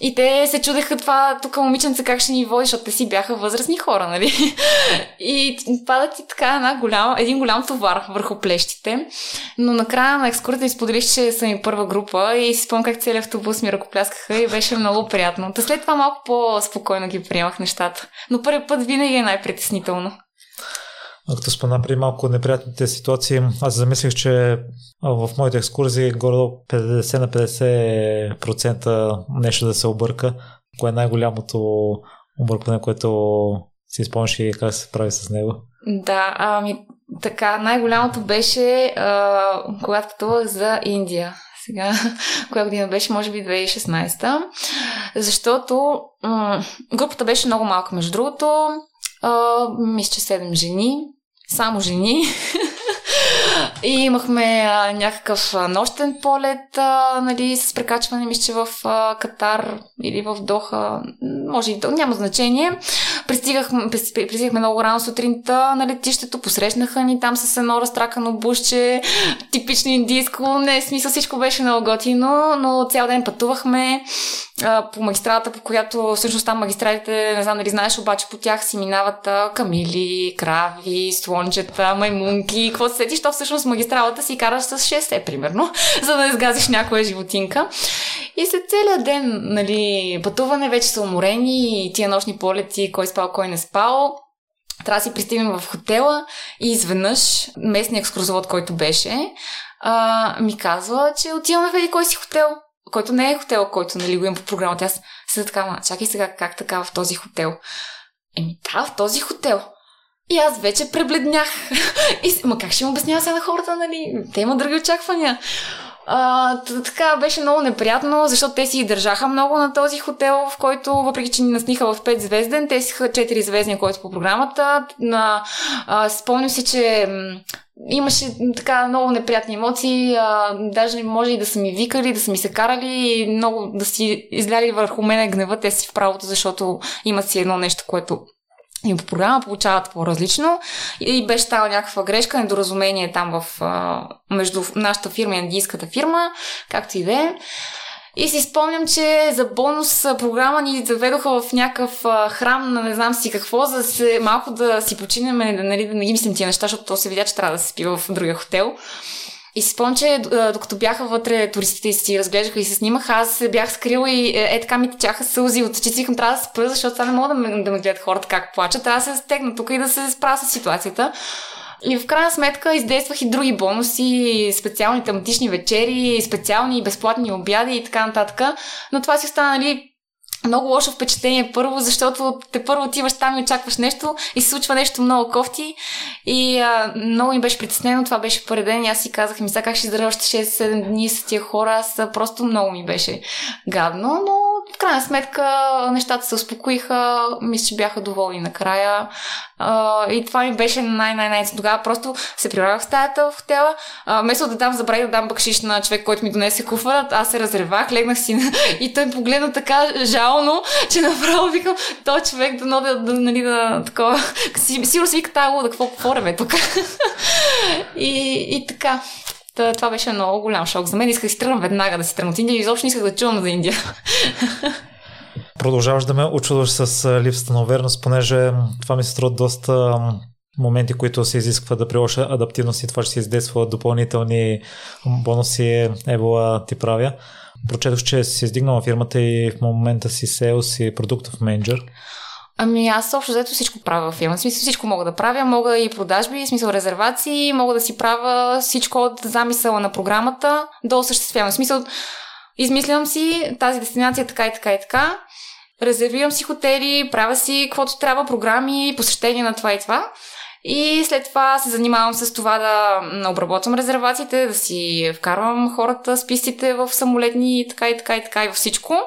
И те се чудеха това, тук момиченце как ще ни води, защото те си бяха възрастни хора, нали? [laughs] И пада ти така една голям, един голям товар върху плещите. Но накрая на екскурсията споделих, че съм и първа група и си спомням как целият автобус ми ръкопляскаха и беше много приятно. Та след това малко по-спокойно ги приемах нещата. Но първи път винаги е най-притеснително. Като спомена при малко неприятните ситуации, аз замислих, че в моите екскурзии горе 50 на 50% нещо да се обърка. Кое е най-голямото объркване, което си спомняш и как се прави с него? Да, ами така, най-голямото беше а, когато пътувах за Индия. Сега, [laughs] коя година беше, може би 2016. Защото м- групата беше много малка, между другото. А, мисля, че 7 жени. Само жени. [laughs] И имахме а, някакъв нощен полет, а, нали, с прекачване, мисля, в а, Катар или в Доха, може и няма значение. Пристигахме, пристигахме много рано сутринта на летището, посрещнаха ни там с едно разтракано бушче, типично индийско, не, смисъл всичко беше много готино, но цял ден пътувахме по магистралата, по която всъщност там магистралите, не знам дали знаеш, обаче по тях си минават камили, крави, слончета, маймунки, какво се сетиш, то всъщност магистралата си караш с 6 примерно, [laughs] за да изгазиш някоя животинка. И след целият ден, нали, пътуване, вече са уморени и тия нощни полети, кой спал, кой не спал, трябва да си пристигнем в хотела и изведнъж местният екскурзовод, който беше, а, ми казва, че отиваме в един кой си хотел който не е хотел, който нали, го имам по програмата. Аз се така, ма, чакай сега, как така в този хотел? Еми да, в този хотел. И аз вече пребледнях. [laughs] И, ма как ще му обяснява сега на хората, нали? Те имат други очаквания. А, така беше много неприятно, защото те си държаха много на този хотел, в който, въпреки че ни насниха в 5 звезден, те си 4 звездни, който по програмата. На, а, спомням си, че имаше така много неприятни емоции, а, даже може и да са ми викали, да са ми се карали и много да си изляли върху мене гнева, те си в правото, защото имат си едно нещо, което и по програма получават по-различно. И беше стала някаква грешка, недоразумение там в, между нашата фирма и индийската фирма, както и да е. И си спомням, че за бонус програма ни заведоха в някакъв храм на не знам си какво, за да се малко да си починем, нали, да не ги мислим тия неща, защото то се видя, че трябва да се спи в другия хотел. И си спомням, че докато бяха вътре туристите и си разглеждаха и се снимаха, аз се бях скрила и е, е така ми течаха сълзи от очите. Викам, трябва да се спра, защото сега не мога да ме, да ме гледат хората как плачат. Трябва да се стегна тук и да се справя с ситуацията. И в крайна сметка издействах и други бонуси, специални тематични вечери, специални безплатни обяди и така нататък. Но това си остана, нали, много лошо впечатление първо, защото те първо отиваш там и очакваш нещо и се случва нещо много кофти. И а, много ми беше притеснено, това беше първи ден и аз си казах ми сега как ще издържа още 6-7 дни с тия хора, аз просто много ми беше гадно, но в крайна сметка нещата се успокоиха, мисля, че бяха доволни накрая. А, и това ми беше най-най-най. Тогава просто се прилагах в стаята в хотела. А, вместо да дам, забравих да дам бакшиш на човек, който ми донесе куфара, аз се разревах, легнах си [laughs] и той погледна така жално, че направо викам, то човек да, да, да, нали, да, такова. Сигурно си вика тази луда, какво, какво реве тук. и, и така. Това беше много голям шок за мен. Исках да си тръгна веднага да си тръгна от Индия и изобщо не исках да чувам за Индия. Продължаваш да ме очудваш с липсата на увереност, понеже това ми се струва доста моменти, които се изисква да приложа адаптивност и това ще се издейства допълнителни бонуси, Евола ти правя. Прочетох, че си издигнала фирмата и в момента си sales и продуктов менеджер. Ами аз общо взето всичко правя в фирма. Смисъл всичко мога да правя. Мога и продажби, смисъл резервации, мога да си правя всичко от замисъла на програмата до осъществяване. Смисъл измислям си тази дестинация така и така и така. Резервирам си хотели, правя си каквото трябва, програми, посещения на това и това. И след това се занимавам с това да обработвам резервациите, да си вкарвам хората, списите в самолетни и така и така и така и във всичко.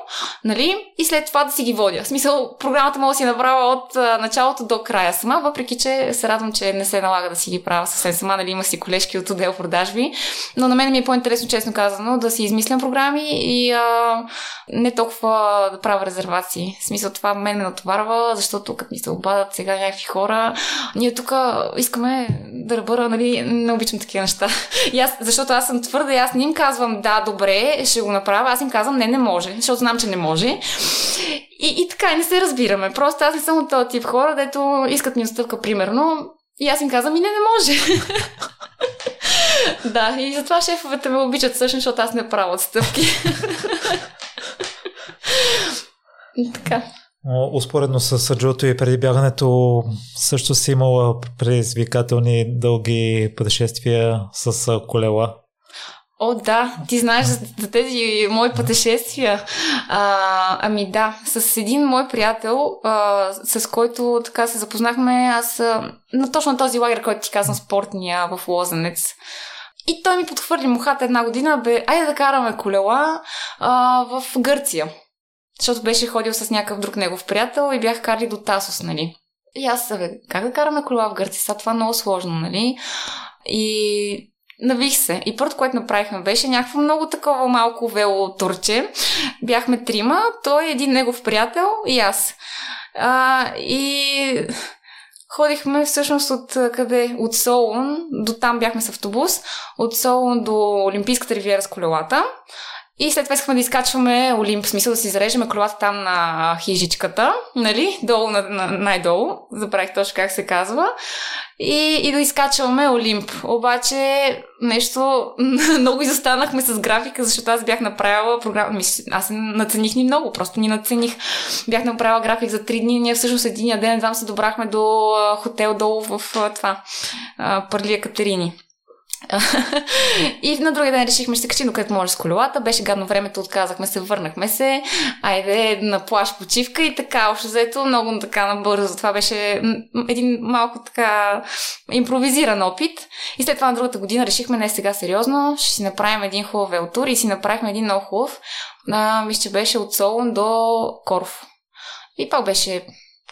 Нали? И след това да си ги водя. В смисъл, програмата мога да си направя от началото до края сама, въпреки че се радвам, че не се налага да си ги правя съвсем сама. Нали? Има си колежки от отдел продажби. Но на мен ми е по-интересно, честно казано, да си измислям програми и а, не толкова да правя резервации. В смисъл, това мен ме натоварва, защото като ми се обадат сега някакви хора, ние тук искаме да бъда, нали, не обичам такива неща. И аз, защото аз съм твърда и аз не им казвам да, добре, ще го направя, аз им казвам не, не може, защото знам, че не може. И, и така, не се разбираме. Просто аз не съм от този тип хора, дето искат ми отстъпка, примерно, и аз им казвам и не, не може. [laughs] да, и затова шефовете ме обичат всъщност, защото аз не правя отстъпки. [laughs] така. Успоредно с Джото и преди бягането също си имала предизвикателни дълги пътешествия с колела. О, да, ти знаеш за, тези мои пътешествия. А, ами да, с един мой приятел, а, с който така се запознахме, аз а, на точно този лагер, който ти казвам, спортния в Лозенец. И той ми подхвърли мухата една година, бе, айде да караме колела а, в Гърция. Защото беше ходил с някакъв друг негов приятел и бях карали до Тасос, нали? И аз, бе, как да караме кола в Гърция? Сега това е много сложно, нали? И навих се. И първото, което направихме, беше някакво много такова малко вело турче. Бяхме трима, той, един негов приятел и аз. А, и ходихме всъщност от къде? От Солун, до там бяхме с автобус, от Солун до Олимпийската ривиера с колелата. И след това искахме да изкачваме Олимп, в смисъл да си зарежеме колата там на хижичката, нали, долу, на, на, най-долу, забравих точно как се казва, и, и да изкачваме Олимп. Обаче нещо, [laughs] много изостанахме с графика, защото аз бях направила програма, аз нацених ни много, просто ни нацених. Бях направила график за три дни, ние всъщност един ден, едва се добрахме до хотел долу в това, Пърлия Катерини. [laughs] и на другия ден решихме, ще се качим докъдето може с колелата. Беше гадно времето, отказахме се, върнахме се. Айде на плаш почивка и така, общо взето, много така набързо. Това беше един малко така импровизиран опит. И след това на другата година решихме, не сега сериозно, ще си направим един хубав велтур и си направихме един много хубав. Мисля, че беше от Солон до Корф. И пак беше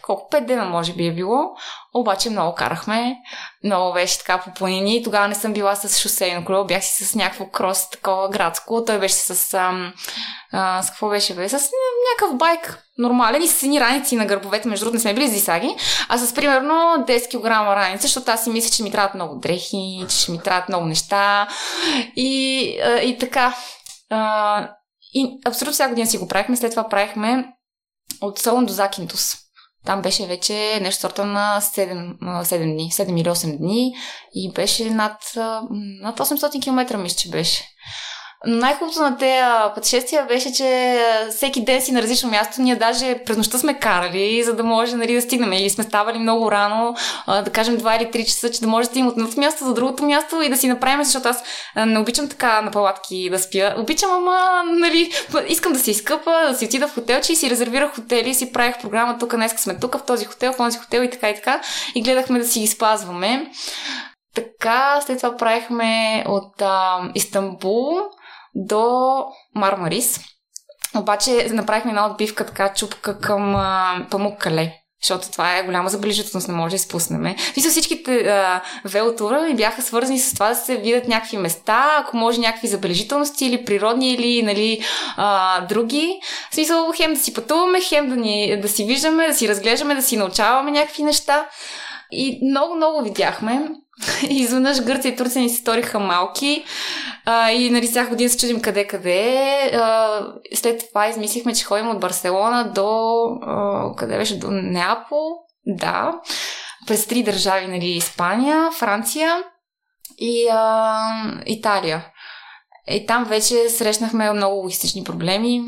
колко, пет дена може би е било, обаче много карахме, много беше така по планини. Тогава не съм била с шосейно колело, бях си с някакво крос, такова градско. Той беше с, ам, а, с какво беше бе? С някакъв байк, нормален и с едни раници на гърбовете, между другото не сме били зисаги, а с примерно 10 кг раница, защото аз си мисля, че ми трябват много дрехи, че ще ми трябват много неща и, и така. И абсолютно всяка година си го правихме, след това правихме от Солон до Закинтус Там беше вече нещо сорта на 7, 7 дни, 7 или 8 дни и беше над, над 800 км, мисля, че беше. Най-хубавото на тези пътешествия беше, че всеки ден си на различно място. Ние даже през нощта сме карали, за да може нали, да стигнем. И сме ставали много рано, да кажем 2 или 3 часа, че да може да стигнем от едното място до другото място и да си направим, защото аз не обичам така на палатки да спя. Обичам, ама, нали, искам да си изкъпа, да си отида в хотел, че и си резервирах хотели, си правих програма, тук днес сме тук, в този хотел, в този хотел и така и така. И гледахме да си ги спазваме. Така, след това правихме от а, Истанбул до Мармарис. Обаче направихме една отбивка, така чупка към а, Памук Кале защото това е голяма забележителност, не може да изпуснем. Мисля, всичките велотура ми бяха свързани с това да се видят някакви места, ако може някакви забележителности или природни, или нали, а, други. В смисъл, хем да си пътуваме, хем да, ни, да си виждаме, да си разглеждаме, да си научаваме някакви неща. И много-много видяхме. [laughs] Изведнъж Гърция и Турция ни се сториха малки а, и нали всяка година се чудим къде-къде. А, след това измислихме, че ходим от Барселона до а, къде беше? До Неапол. Да. През три държави, нали, Испания, Франция и а, Италия. И там вече срещнахме много логистични проблеми.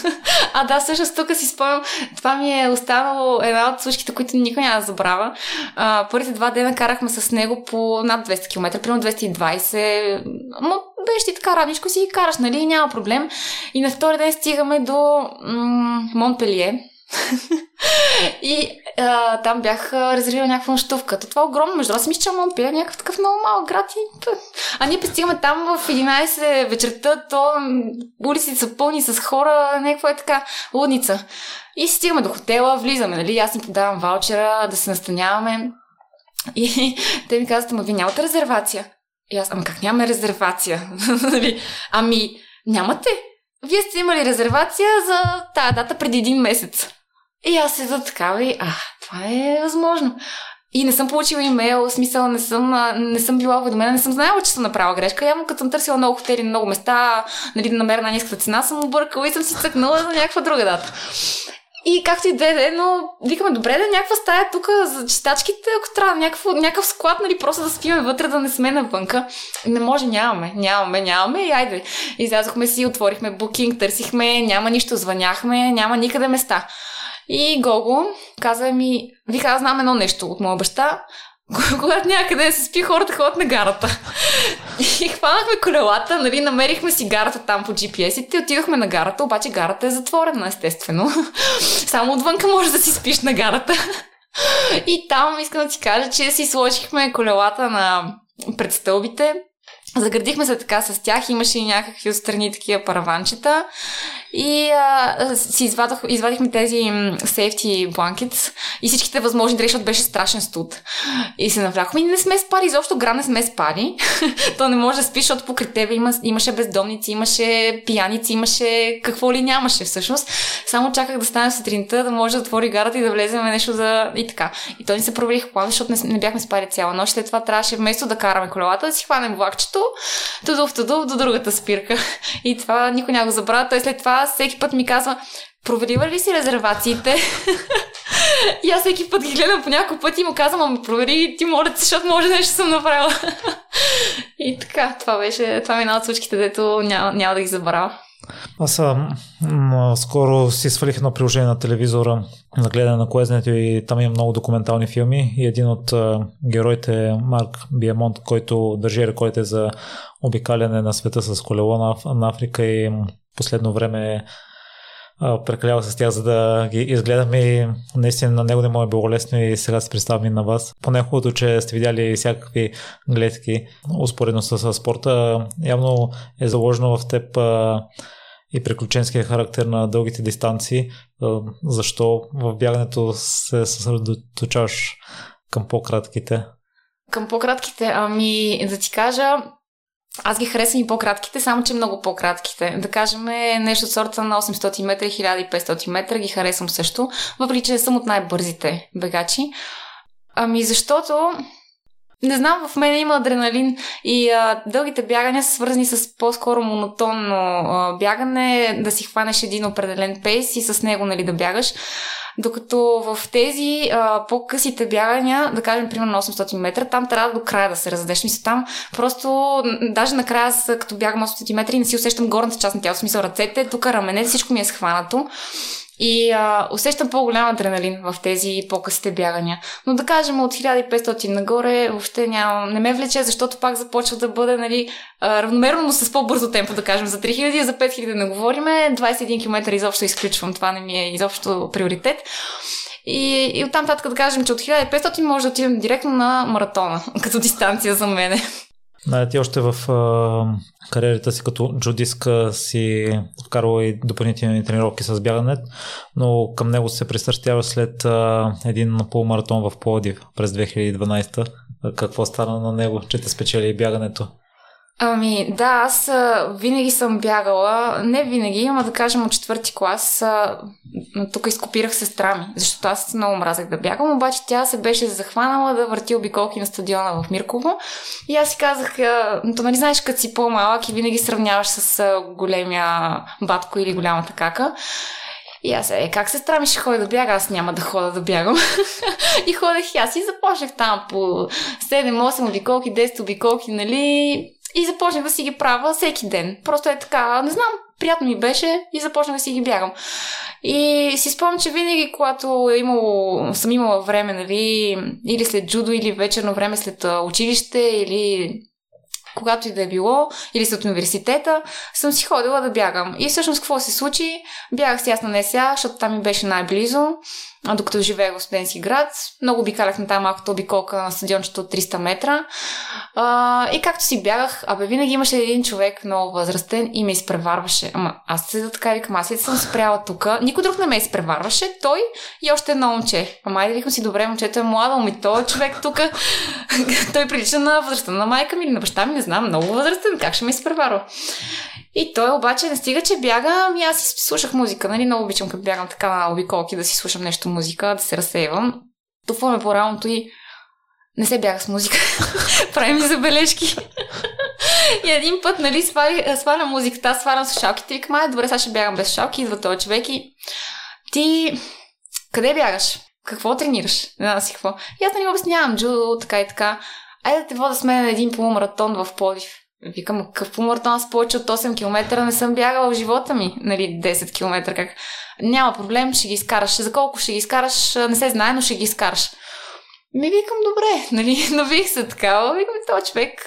[laughs] а да, всъщност тук си спомням, това ми е останало една от случките, които никой няма да забравя. А, първите два дена карахме с него по над 200 км, примерно 220, но беше ти така радничко си и караш, нали, няма проблем. И на втори ден стигаме до м- Монпелие, [laughs] и а, там бях резервирала някаква нощувка. Това е огромно. Между аз мисля, че Монпеле е някакъв такъв много малък град. И... А ние пристигаме там в 11 вечерта, то улиците са пълни с хора, някаква е така лудница. И стигаме до хотела, влизаме, нали? Аз им подавам ваучера да се настаняваме. И [laughs] те ми казват, ама ви нямате резервация. И аз, ама как нямаме резервация? [laughs] Нали? ами, нямате. Вие сте имали резервация за тази дата преди един месец. И аз седа такава и, а, това е възможно. И не съм получила имейл, смисъл не съм, не съм била уведомена, не съм знаела, че съм направила грешка. Явно като съм търсила много хотели на много места, нали, да намеря на ниска цена, съм объркала и съм си цъкнала за някаква друга дата. И както и да е, но викаме, добре да някаква стая тук за чистачките, ако трябва някакъв, някакъв склад, нали, просто да спиме вътре, да не сме навънка. Не може, нямаме, нямаме, нямаме и айде. Излязохме си, отворихме букинг, търсихме, няма нищо, звъняхме, няма никъде места. И Гого каза ми, вика, аз знам едно нещо от моя баща, когато някъде се спи, хората ходят на гарата. И хванахме колелата, нали, намерихме си гарата там по GPS-ите отидохме на гарата, обаче гарата е затворена, естествено. Само отвънка може да си спиш на гарата. И там искам да ти кажа, че си сложихме колелата на предстълбите, Заградихме се така с тях, имаше и някакви отстрани такива параванчета и а, си извадох, извадихме тези safety blankets и всичките възможни дрехи, защото беше страшен студ. И се навлякохме и не сме спали, изобщо град не сме спали. [laughs] То не може да спиш, защото покрай тебе има, имаше бездомници, имаше пияници, имаше какво ли нямаше всъщност. Само чаках да стане сутринта, да може да отвори гарата и да влезем нещо за... и така. И то ни се провалих план, защото не, не бяхме спали цяла нощ. След това трябваше вместо да караме колелата, да си хванем влакчето, тудов, тудов до другата спирка. [laughs] И това никой няма го забравя. Той след това всеки път ми казва, проверила ли си резервациите? [laughs] и аз всеки път ги гледам по няколко пъти и му казвам, ама провери ти моля защото може нещо съм направила. [laughs] и така, това беше, това е една от случките, дето няма, няма да ги забравя. Аз съм, скоро си свалих едно приложение на телевизора за гледане на Коезнето и там има много документални филми и един от а, героите е Марк Биемонт, който държи рекордите за обикаляне на света с колело на, на Африка и последно време прекалява с тях, за да ги изгледаме и наистина на него не му е било лесно и сега се представям и на вас. Поне хубавото, че сте видяли всякакви гледки, успоредно с спорта. Явно е заложено в теб и приключенския характер на дългите дистанции. Защо в бягането се съсредоточаваш към по-кратките? Към по-кратките, ами да ти кажа, аз ги харесвам и по-кратките, само че много по-кратките. Да кажем нещо от сорта на 800 метра и 1500 метра ги харесвам също, въпреки че съм от най-бързите бегачи. Ами защото не знам, в мен има адреналин и а, дългите бягания са свързани с по-скоро монотонно а, бягане, да си хванеш един определен пейс и с него нали, да бягаш. Докато в тези а, по-късите бягания, да кажем, примерно на 800 метра, там трябва до края да се раздадеш. Мисля, там просто, даже накрая, като бягам 800 метра и не си усещам горната част на тялото, смисъл ръцете, тук рамене, всичко ми е схванато. И а, усещам по-голям адреналин в тези по-късите бягания. Но да кажем от 1500 нагоре въобще няма, не ме влече, защото пак започва да бъде нали, равномерно, но с по-бързо темпо, да кажем. За 3000, за 5000 не говориме, 21 км изобщо изключвам, това не ми е изобщо приоритет. И, и оттам татък да кажем, че от 1500 може да отидем директно на маратона, [laughs] като дистанция за мене. Да, ти още в а, кариерата си като джудиска си вкарала и допълнителни тренировки с бягане, но към него се пристрастява след а, един полумаратон в Плодив през 2012. Какво стана на него, че те спечели бягането? Ами, да, аз винаги съм бягала. Не винаги, ама да кажем от четвърти клас. Тук изкопирах сестра ми, защото аз много мразех да бягам, обаче тя се беше захванала да върти обиколки на стадиона в Мирково. И аз си казах, а, то нали знаеш, като си по-малък и винаги сравняваш с големия батко или голямата кака. И аз, е, как сестра ми ще ходи да бяга, аз няма да хода да бягам. [laughs] и ходех и аз и започнах там по 7-8 обиколки, 10 обиколки, нали, и започнах да си ги правя всеки ден. Просто е така, не знам, приятно ми беше и започнах да си ги бягам. И си спомням, че винаги, когато е имало, съм имала време, нали, или след джудо, или вечерно време след училище, или когато и да е било, или след университета, съм си ходила да бягам. И всъщност какво се случи? Бягах си аз на НСА, защото там ми беше най-близо докато живеех в студентски град. Много обикалях на тази малката обиколка на стадиончето от 300 метра. А, и както си бягах, абе винаги имаше един човек много възрастен и ме изпреварваше. Ама аз се да така викам, аз съм спряла тук. Никой друг не ме изпреварваше, той и още едно момче. Ама айде викам си, добре, момчето е младо, ми той е човек тук. [laughs] той прилича на възрастта на майка ми или на баща ми, не знам, много възрастен, как ще ме изпреварва. И той обаче не стига, че бяга, ами аз си слушах музика, нали? Много обичам, като бягам така на обиколки, да си слушам нещо музика, да се разсейвам. Тупваме по рамото и не се бяга с музика. [laughs] Прави ми забележки. и един път, нали, сваля, сваля музиката, свалям слушалките и викам, ай, добре, сега ще бягам без шалки, идва този човек и ти къде бягаш? Какво тренираш? Не знам си какво. И аз нали обяснявам, джудо, така и така. Айде да те вода с мен на един полумаратон в Плодив. Викам, какъв помартон с повече от 8 км не съм бягала в живота ми, нали, 10 км как. Няма проблем, ще ги изкараш. За колко ще ги изкараш, не се знае, но ще ги изкараш. Ми викам, добре, [laughs] нали, навих се така, викам, този човек,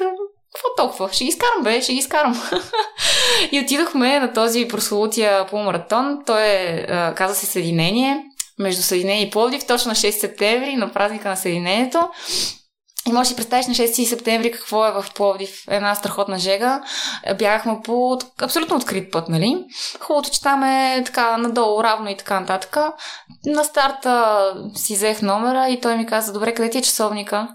какво толкова? Ще ги изкарам, бе, ще ги изкарам. [laughs] и отидохме на този прословутия полумаратон. Той е, каза се Съединение, между Съединение и Пловдив, точно на 6 септември, на празника на Съединението. И може да си представиш на 6 септември какво е в Пловдив. Една страхотна жега. Бягахме по абсолютно открит път, нали? Хубавото, че там е така надолу, равно и така нататък. На старта си взех номера и той ми каза, добре, къде ти е часовника?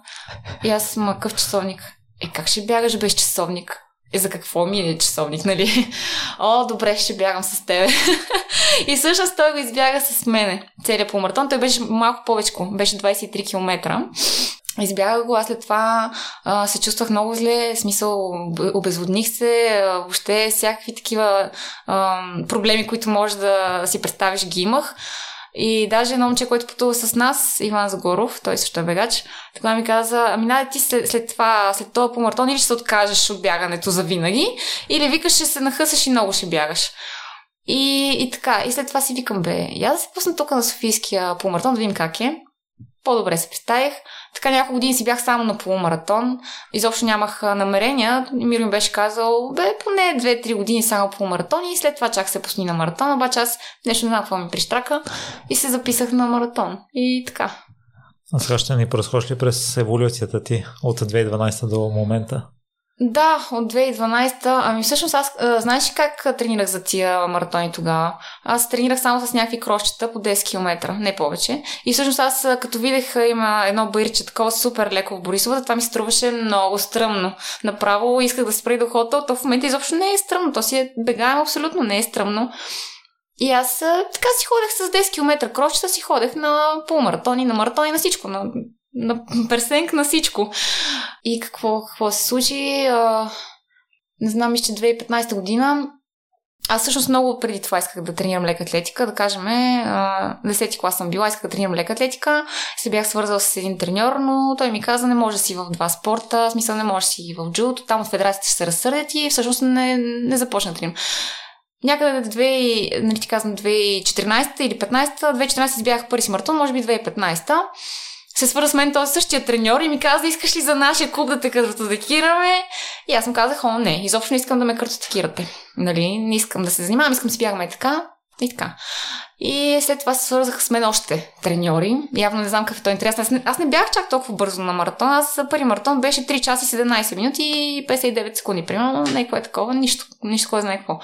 И аз съм какъв часовник? Е, как ще бягаш без часовник? Е, за какво ми е часовник, нали? О, добре, ще бягам с тебе. и всъщност той го избяга с мене. Целият по маратон. Той беше малко повече, беше 23 км. Избягах го, аз след това а, се чувствах много зле, смисъл обезводних се, а, въобще всякакви такива а, проблеми, които можеш да си представиш, ги имах. И даже едно момче, който пътува с нас, Иван Загоров, той също е бегач, тогава ми каза, ами най ти след, след това, след този помартон или ще се откажеш от бягането за винаги, или викаш, ще се нахъсаш и много ще бягаш. И, и така, и след това си викам, бе, я да се пусна тук на Софийския помартон, да видим как е. По-добре се представих. Така няколко години си бях само на полумаратон. Изобщо нямах намерения. Мир ми беше казал, бе, поне 2-3 години само полумаратон и след това чак се пусни на маратон. Обаче аз нещо не знам какво ми прищрака и се записах на маратон. И така. А сега ще ни просхош ли през еволюцията ти от 2012 до момента? Да, от 2012. Ами всъщност аз, а, знаеш как тренирах за тия маратони тогава? Аз тренирах само с някакви крошчета по 10 км, не повече. И всъщност аз като видях има едно бърче такова супер леко в Борисовата, това ми струваше много стръмно. Направо исках да спра до хотел, то в момента изобщо не е стръмно, то си е бегаем абсолютно не е стръмно. И аз така си ходех с 10 км крошчета, си ходех на полумаратони, на маратони, на всичко, на на персенк на всичко. И какво, какво се случи? А, не знам, мисля, 2015 година аз всъщност много преди това исках да тренирам лека атлетика, да кажем, 10 клас съм била, исках да тренирам лека атлетика, се бях свързала с един треньор, но той ми каза, не може да си в два спорта, в смисъл не може да си в джудото, там от федерацията ще се разсърдят и всъщност не, не започна да тренирам. Някъде 2, нали ти казвам, 2014 или 15, 2014 избях първи си може би 2015 се свърза с мен този същия треньор и ми каза, искаш ли за нашия клуб да те картотекираме? И аз му казах, о, не, изобщо не искам да ме картотекирате. Нали, не искам да се занимавам, искам да си бягаме така и така. И след това се свързаха с мен още треньори. Явно не знам какъв е той интерес. Аз не, аз не бях чак толкова бързо на маратон. Аз първи маратон беше 3 часа и 17 минути и 59 секунди. Примерно, някакво е такова. Нищо, нищо кой знае какво.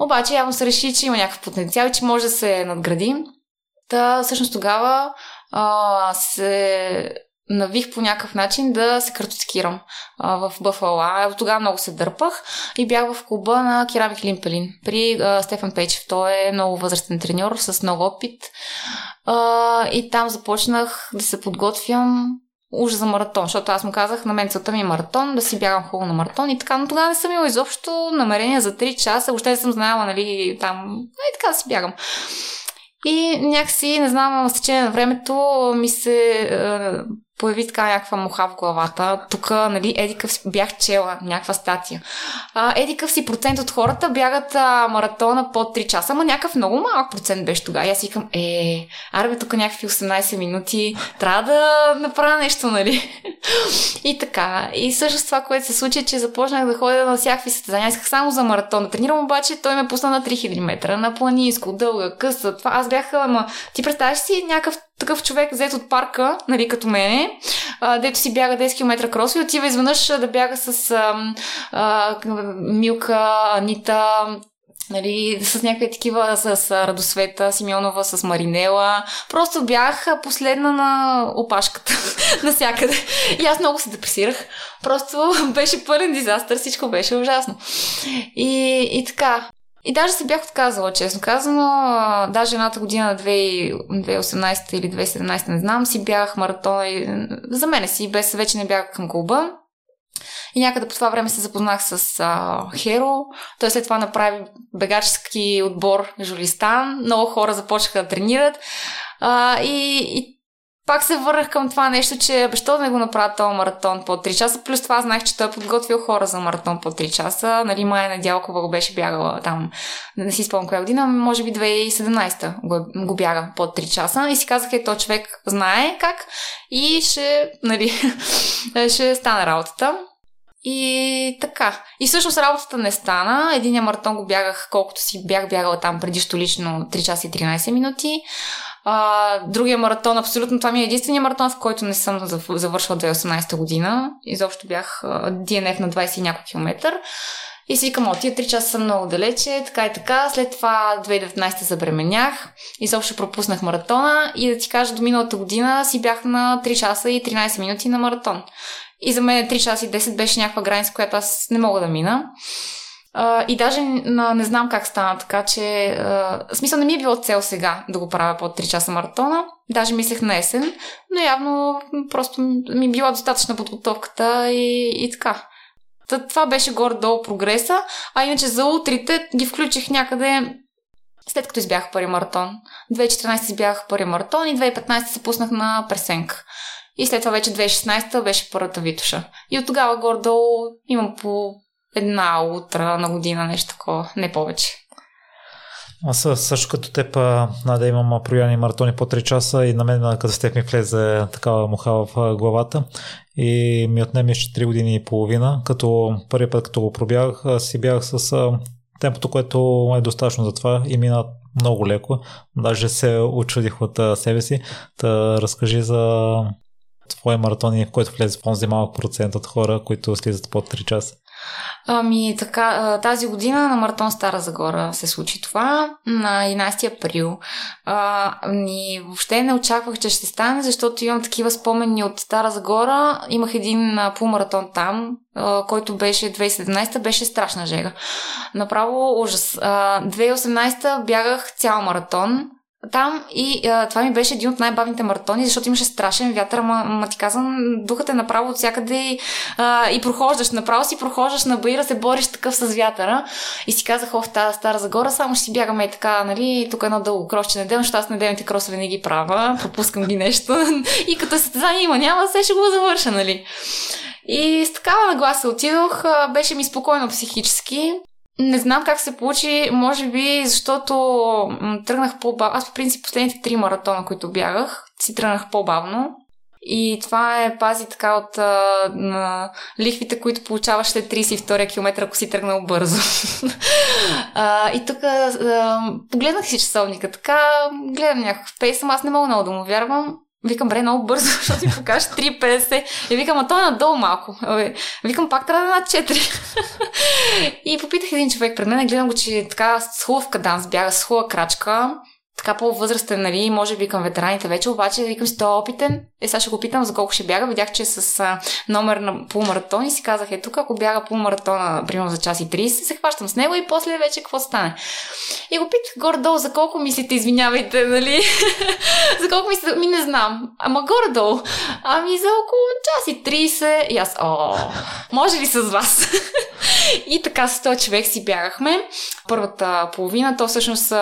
Обаче явно се реши, че има някакъв потенциал и че може да се надгради. Та, всъщност тогава а, се навих по някакъв начин да се картотекирам в Бъфала. От тогава много се дърпах и бях в клуба на Керамик Лимпелин при а, Стефан Печев. Той е много възрастен треньор с много опит. А, и там започнах да се подготвям уж за маратон, защото аз му казах, на мен целта ми е маратон, да си бягам хубаво на маратон и така, но тогава не съм имала изобщо намерение за 3 часа, въобще не съм знаела, нали, там, и така да си бягам. И някакси, не знам, с течение на времето ми се е, появи така някаква муха в главата. Тук, нали, едикъв си, бях чела някаква статия. А, едикъв си процент от хората бягат а, маратона под 3 часа, ама някакъв много малък процент беше тогава. И аз викам, е, арбе, тук някакви 18 минути, трябва да направя нещо, нали? [laughs] и така. И също това, което се случи, е, че започнах да ходя на всякакви състезания. Исках само за маратон да тренирам, обаче той ме пусна на 3000 метра, на планинско, дълга, къса. Това аз бях, ама ти представяш си някакъв такъв човек взет от парка, нали, като мене, а, дето си бяга 10 км крос и отива изведнъж да бяга с а, а, Милка, Анита, нали, с някакви такива, с, с Радосвета, Симеонова, с Маринела. Просто бях последна на опашката [laughs] насякъде. И аз много се депресирах. Просто [laughs] беше пълен дизастър, всичко беше ужасно. И, и така, и даже се бях отказала, честно казано. Даже едната година, 2018 или 2017, не знам, си бях маратон и за мене си, без вече не бях към клуба. И някъде по това време се запознах с а, Херо. Той след това направи бегачески отбор Жулистан. Много хора започнаха да тренират. А, и, и пак се върнах към това нещо, че защо да не го направя този маратон по 3 часа. Плюс това знаех, че той е подготвил хора за маратон по 3 часа. Нали, Майя Недялкова го беше бягала там, не си спомням коя година, може би 2017 го, го бяга по 3 часа. И си казах, е, то човек знае как и ще, нали, [laughs] ще стане работата. И така. И всъщност работата не стана. Единия маратон го бягах колкото си бях бягала там преди лично 3 часа и 13 минути. А, другия маратон, абсолютно това ми е единствения маратон, в който не съм завършила 2018 година. Изобщо бях DNF на 20 и няколко километър. И си викам, тия 3 часа са много далече, така и така. След това 2019 забременях, изобщо пропуснах маратона и да ти кажа, до миналата година си бях на 3 часа и 13 минути на маратон. И за мен 3 часа и 10 беше някаква граница, която аз не мога да мина. И даже uh, не знам как стана така, че... В смисъл не ми е било цел сега да го правя по 3 часа маратона. Даже мислех на есен, но явно просто ми била достатъчна подготовката и, и така. Та, това беше горе-долу прогреса, а иначе за утрите ги включих някъде след като избях първи маратон. 2014 избях първи маратон и 2015 се пуснах на пресенка. И след това вече 2016 беше първата Витуша. И от тогава горе-долу имам по една утра на година, нещо такова, не повече. Аз също като теб, да имам прояни маратони по 3 часа и на мен като с теб ми влезе такава муха в главата и ми отнеме 4 години и половина, като първи път като го пробягах, си бях с темпото, което е достатъчно за това и мина много леко. Даже се очудих от себе си. Та разкажи за твоя маратон, в който влезе в онзи малък процент от хора, които слизат под 3 часа. Ами така, тази година на Маратон Стара Загора се случи това, на 11 април. А, ни въобще не очаквах, че ще стане, защото имам такива спомени от Стара Загора. Имах един полумаратон там, който беше 2017, беше страшна жега. Направо ужас. 2018 бягах цял маратон, там и а, това ми беше един от най-бавните маратони, защото имаше страшен вятър, ама, ама ти казвам, духът е направо от всякъде и, а, и прохождаш, направо си прохождаш на Баира, се бориш такъв с вятъра и си казах, ох, тази Стара Загора, само ще си бягаме и така, нали, тук едно дълго кросче неделно, защото аз неделните кросове не ги правя, пропускам ги нещо [laughs] и като състезание има, няма, се ще го завърша, нали. И с такава нагласа отидох, беше ми спокойно психически. Не знам как се получи, може би защото тръгнах по-бавно. Аз по принцип последните три маратона, които бягах, си тръгнах по-бавно. И това е пази така от а, на лихвите, които получаваш след 32 км, ако си тръгнал бързо. [laughs] а, и тук погледнах си часовника, така гледам някакъв пейсъм, аз не мога много да му вярвам. Викам, бре, много бързо, [laughs] защото ти покажеш 3,50. И викам, а той е надолу малко. Викам, пак трябва да е над 4. [laughs] и попитах един човек пред мен, гледам го, че е така с хубав каданс бяга, с хубава крачка така по-възрастен, нали, може би към ветераните вече, обаче викам си, той е опитен. Е, сега ще го питам за колко ще бяга. Видях, че с а, номер на полумаратон и си казах, е тук, ако бяга полумаратона, примерно за час и 30, се хващам с него и после вече какво стане. И го питах горе-долу, за колко мислите, извинявайте, нали? [laughs] за колко мислите, ми не знам. Ама горе-долу. Ами за около час и 30. И аз, о, може ли с вас? [laughs] и така с този човек си бягахме. Първата половина, то всъщност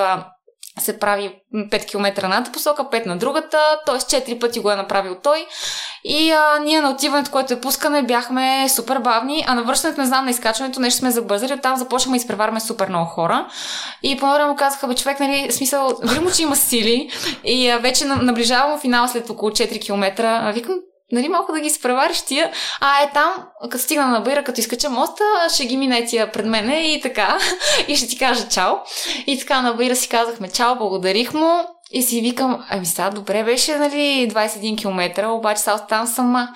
се прави 5 км на едната посока, 5 на другата, т.е. 4 пъти го е направил той. И а, ние на отиването, което е пускане, бяхме супер бавни, а на връщането, не знам, на изкачването нещо сме забързали, оттам започнахме да изпреварваме супер много хора. И по време му казаха, бе, човек, нали, смисъл, видимо, че има сили и а, вече наближавам финал след около 4 км. Викам, нали, малко да ги спревариш тия. А е там, като стигна на Бира, като изкача моста, ще ги мине тия пред мене и така. [laughs] и ще ти кажа чао. И така на Бира си казахме чао, благодарих му. И си викам, ами сега добре беше, нали, 21 км, обаче сега оставам сама.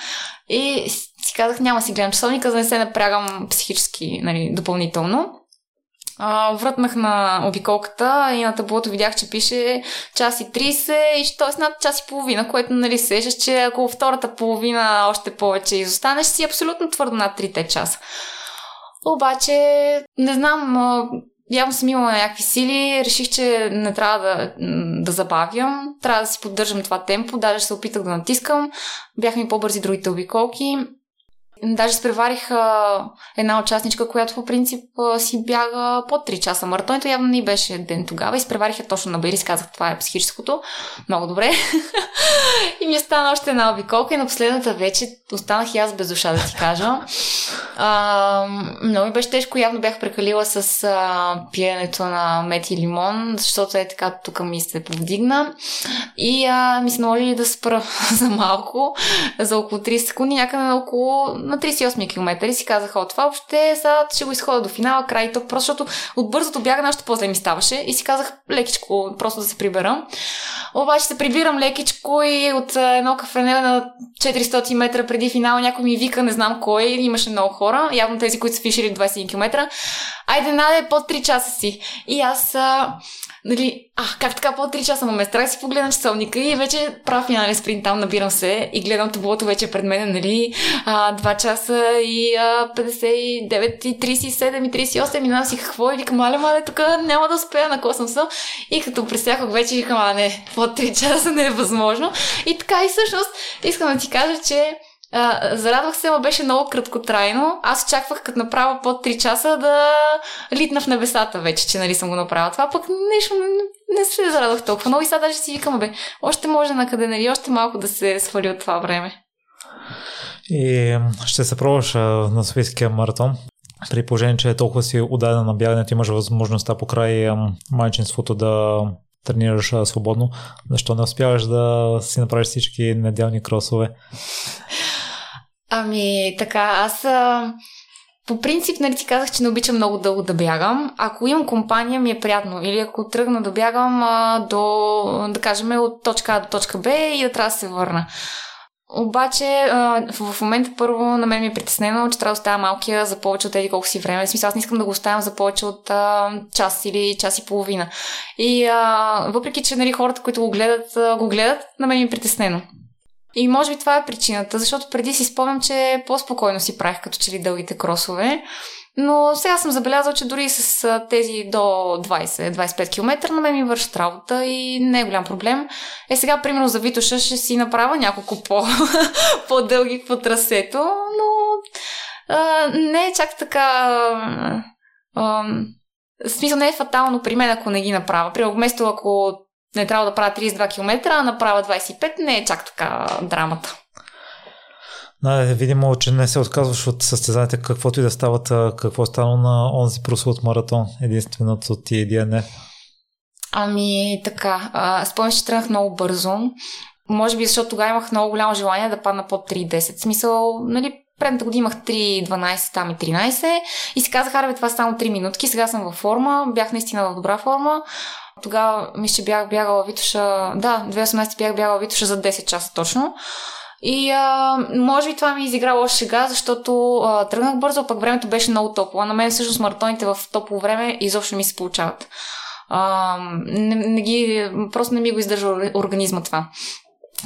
И си казах, няма си гледам часовника, за да не се напрягам психически, нали, допълнително. А, вратнах на обиколката и на таблото видях, че пише час и 30, и т.е. над час и половина, което нали сещаш, че ако втората половина още повече изостанеш, си абсолютно твърдо над 3 часа. Обаче, не знам, явно съм имала някакви сили, реших, че не трябва да, да забавям, трябва да си поддържам това темпо, даже се опитах да натискам, бяха ми по-бързи другите обиколки Даже спреварих а, една участничка, която по принцип а, си бяга под 3 часа маратоните. Явно не беше ден тогава. И я точно на Бейрис. Казах, това е психическото. Много добре. [laughs] и ми остана още една обиколка. И на последната вече останах и аз без душа, да ти кажа. А, много ми беше тежко. Явно бях прекалила с а, пиенето на мет и лимон, защото е така тук ми се повдигна. И а, ми се наложи да спра [laughs] за малко, за около 30 секунди, някъде на около на 38 км и си казах, о, това въобще сега ще го изходя до финала, край то, просто защото от бързото бяга още по-зле ми ставаше и си казах лекичко, просто да се прибера. Обаче се прибирам лекичко и от едно кафене на 400 метра преди финала някой ми вика, не знам кой, имаше много хора, явно тези, които са фишили 21 км. Айде, наде, под 3 часа си. И аз нали, а, как така по 3 часа, ме страх си погледна часовника и вече прав финален спринт там, набирам се и гледам таблото вече пред мен, нали, а, 2 часа и а, 59 и 37 и 38 и си какво и викам, маля, маля, тук няма да успея на космоса и като пресяках вече викам, а не, по 3 часа не е възможно и така и всъщност искам да ти кажа, че а, зарадвах се, но беше много краткотрайно. Аз очаквах като направя под 3 часа да литна в небесата вече, че нали съм го направила. Това пък нещо не, не се зарадвах толкова много и сега даже си викам, бе, още може накъде, нали, още малко да се свали от това време. И ще се пробваш на Софийския маратон. При положение, че е толкова си отдадена на бягането, имаш възможността по край майчинството да тренираш свободно. Защо не успяваш да си направиш всички неделни кросове? Ами, така, аз по принцип, нали ти казах, че не обичам много дълго да бягам. Ако имам компания, ми е приятно. Или ако тръгна да бягам а, до, да кажем, от точка А до точка Б и да трябва да се върна. Обаче в момента първо на мен ми е притеснено, че трябва да оставя малкия за повече от тези колко си време. В смисъл, аз не искам да го оставям за повече от а, час или час и половина. И а, въпреки, че нали, хората, които го гледат, го гледат, на мен ми е притеснено. И може би това е причината, защото преди си спомням, че по-спокойно си правих като че ли дългите кросове. Но сега съм забелязал, че дори с тези до 20-25 км на мен ми вършат работа и не е голям проблем. Е сега, примерно за Витоша ще си направя няколко [laughs] по, по-дълги по трасето, но а, не е чак така... А, в смисъл не е фатално при мен, ако не ги направя. При вместо ако не трябва да правя 32 км, а направя 25, не е чак така драмата. Да, е видимо, че не се отказваш от състезанията, каквото и да стават, какво е станало на онзи прослут маратон, единственото ти DNF? Ами така, спомням, че тръгнах много бързо. Може би защото тогава имах много голямо желание да падна под 3.10. Смисъл, нали, предната година имах 3.12, там и 13 и си казах, аре, това само 3 минутки, сега съм във форма, бях наистина в добра форма. Тогава ми ще бях бягала Витоша, да, 2018 бях бягала Витоша за 10 часа точно. И а, може би това ми изигра лоша шега, защото а, тръгнах бързо, пък времето беше много топло. На мен всъщност маратоните в топло време изобщо ми се получават. А, не, не ги, просто не ми го издържа организма това.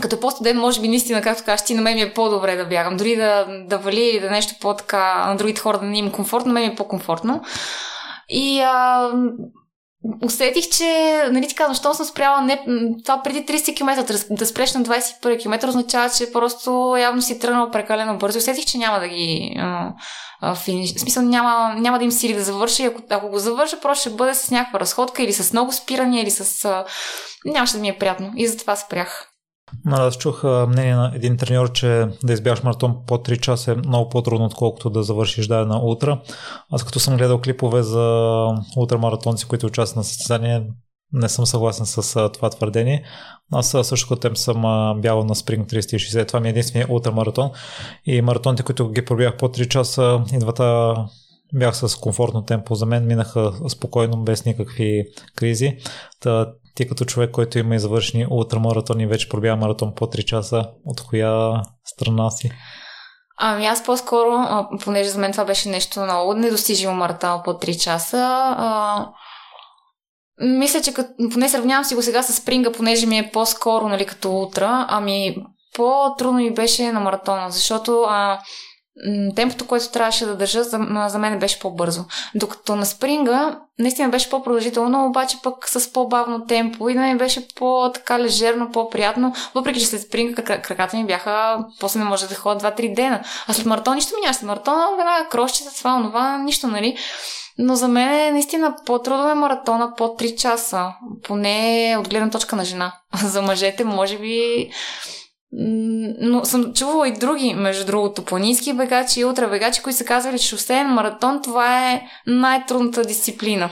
Като по-студен, може би наистина, както кажеш ти, на мен ми е по-добре да бягам. Дори да, да вали или да нещо по-така на другите хора да не им комфортно, на мен ми е по-комфортно. И а, усетих, че, нали ти казвам, щом съм спряла не, това преди 30 км, да, спреш на 21 км, означава, че просто явно си тръгнал прекалено бързо. Усетих, че няма да ги а, а, финиш. В смисъл, няма, няма да им сили да завърши. Ако, ако го завърша, просто ще бъде с някаква разходка или с много спирания, или с... А, нямаше да ми е приятно. И затова спрях. Аз чух мнение на един треньор, че да избягаш маратон по 3 часа е много по-трудно, отколкото да завършиш дадена утра. Аз като съм гледал клипове за ултрамаратонци, които участват на състезание, не съм съгласен с това твърдение. Аз също като тем съм бял на Spring 360. Това ми е единствения ултрамаратон. И маратоните, които ги пробях по 3 часа, и двата бях с комфортно темпо. За мен минаха спокойно, без никакви кризи. Та, ти като човек, който има и завършени ултрамаратони, вече пробява маратон по 3 часа, от коя страна си? Ами аз по-скоро, понеже за мен това беше нещо много недостижимо маратон по 3 часа, а, мисля, че като, поне сравнявам си го сега с спринга, понеже ми е по-скоро, нали, като утра, ами по-трудно ми беше на маратона, защото а, темпото, което трябваше да държа, за, за мен беше по-бързо. Докато на спринга наистина беше по-продължително, обаче пък с по-бавно темпо и да ми беше по-така лежерно, по-приятно, въпреки че след спринга краката ми бяха, после не може да ходя 2-3 дена. А след маратон нищо ми нямаше. Маратона, веднага крошчета, това, онова, нищо, нали? Но за мен е наистина по-трудно е маратона по 3 часа, поне от гледна точка на жена. [laughs] За мъжете, може би, но съм чувала и други, между другото, планински бегачи и ултрабегачи, които са казали, че шосеен маратон това е най-трудната дисциплина.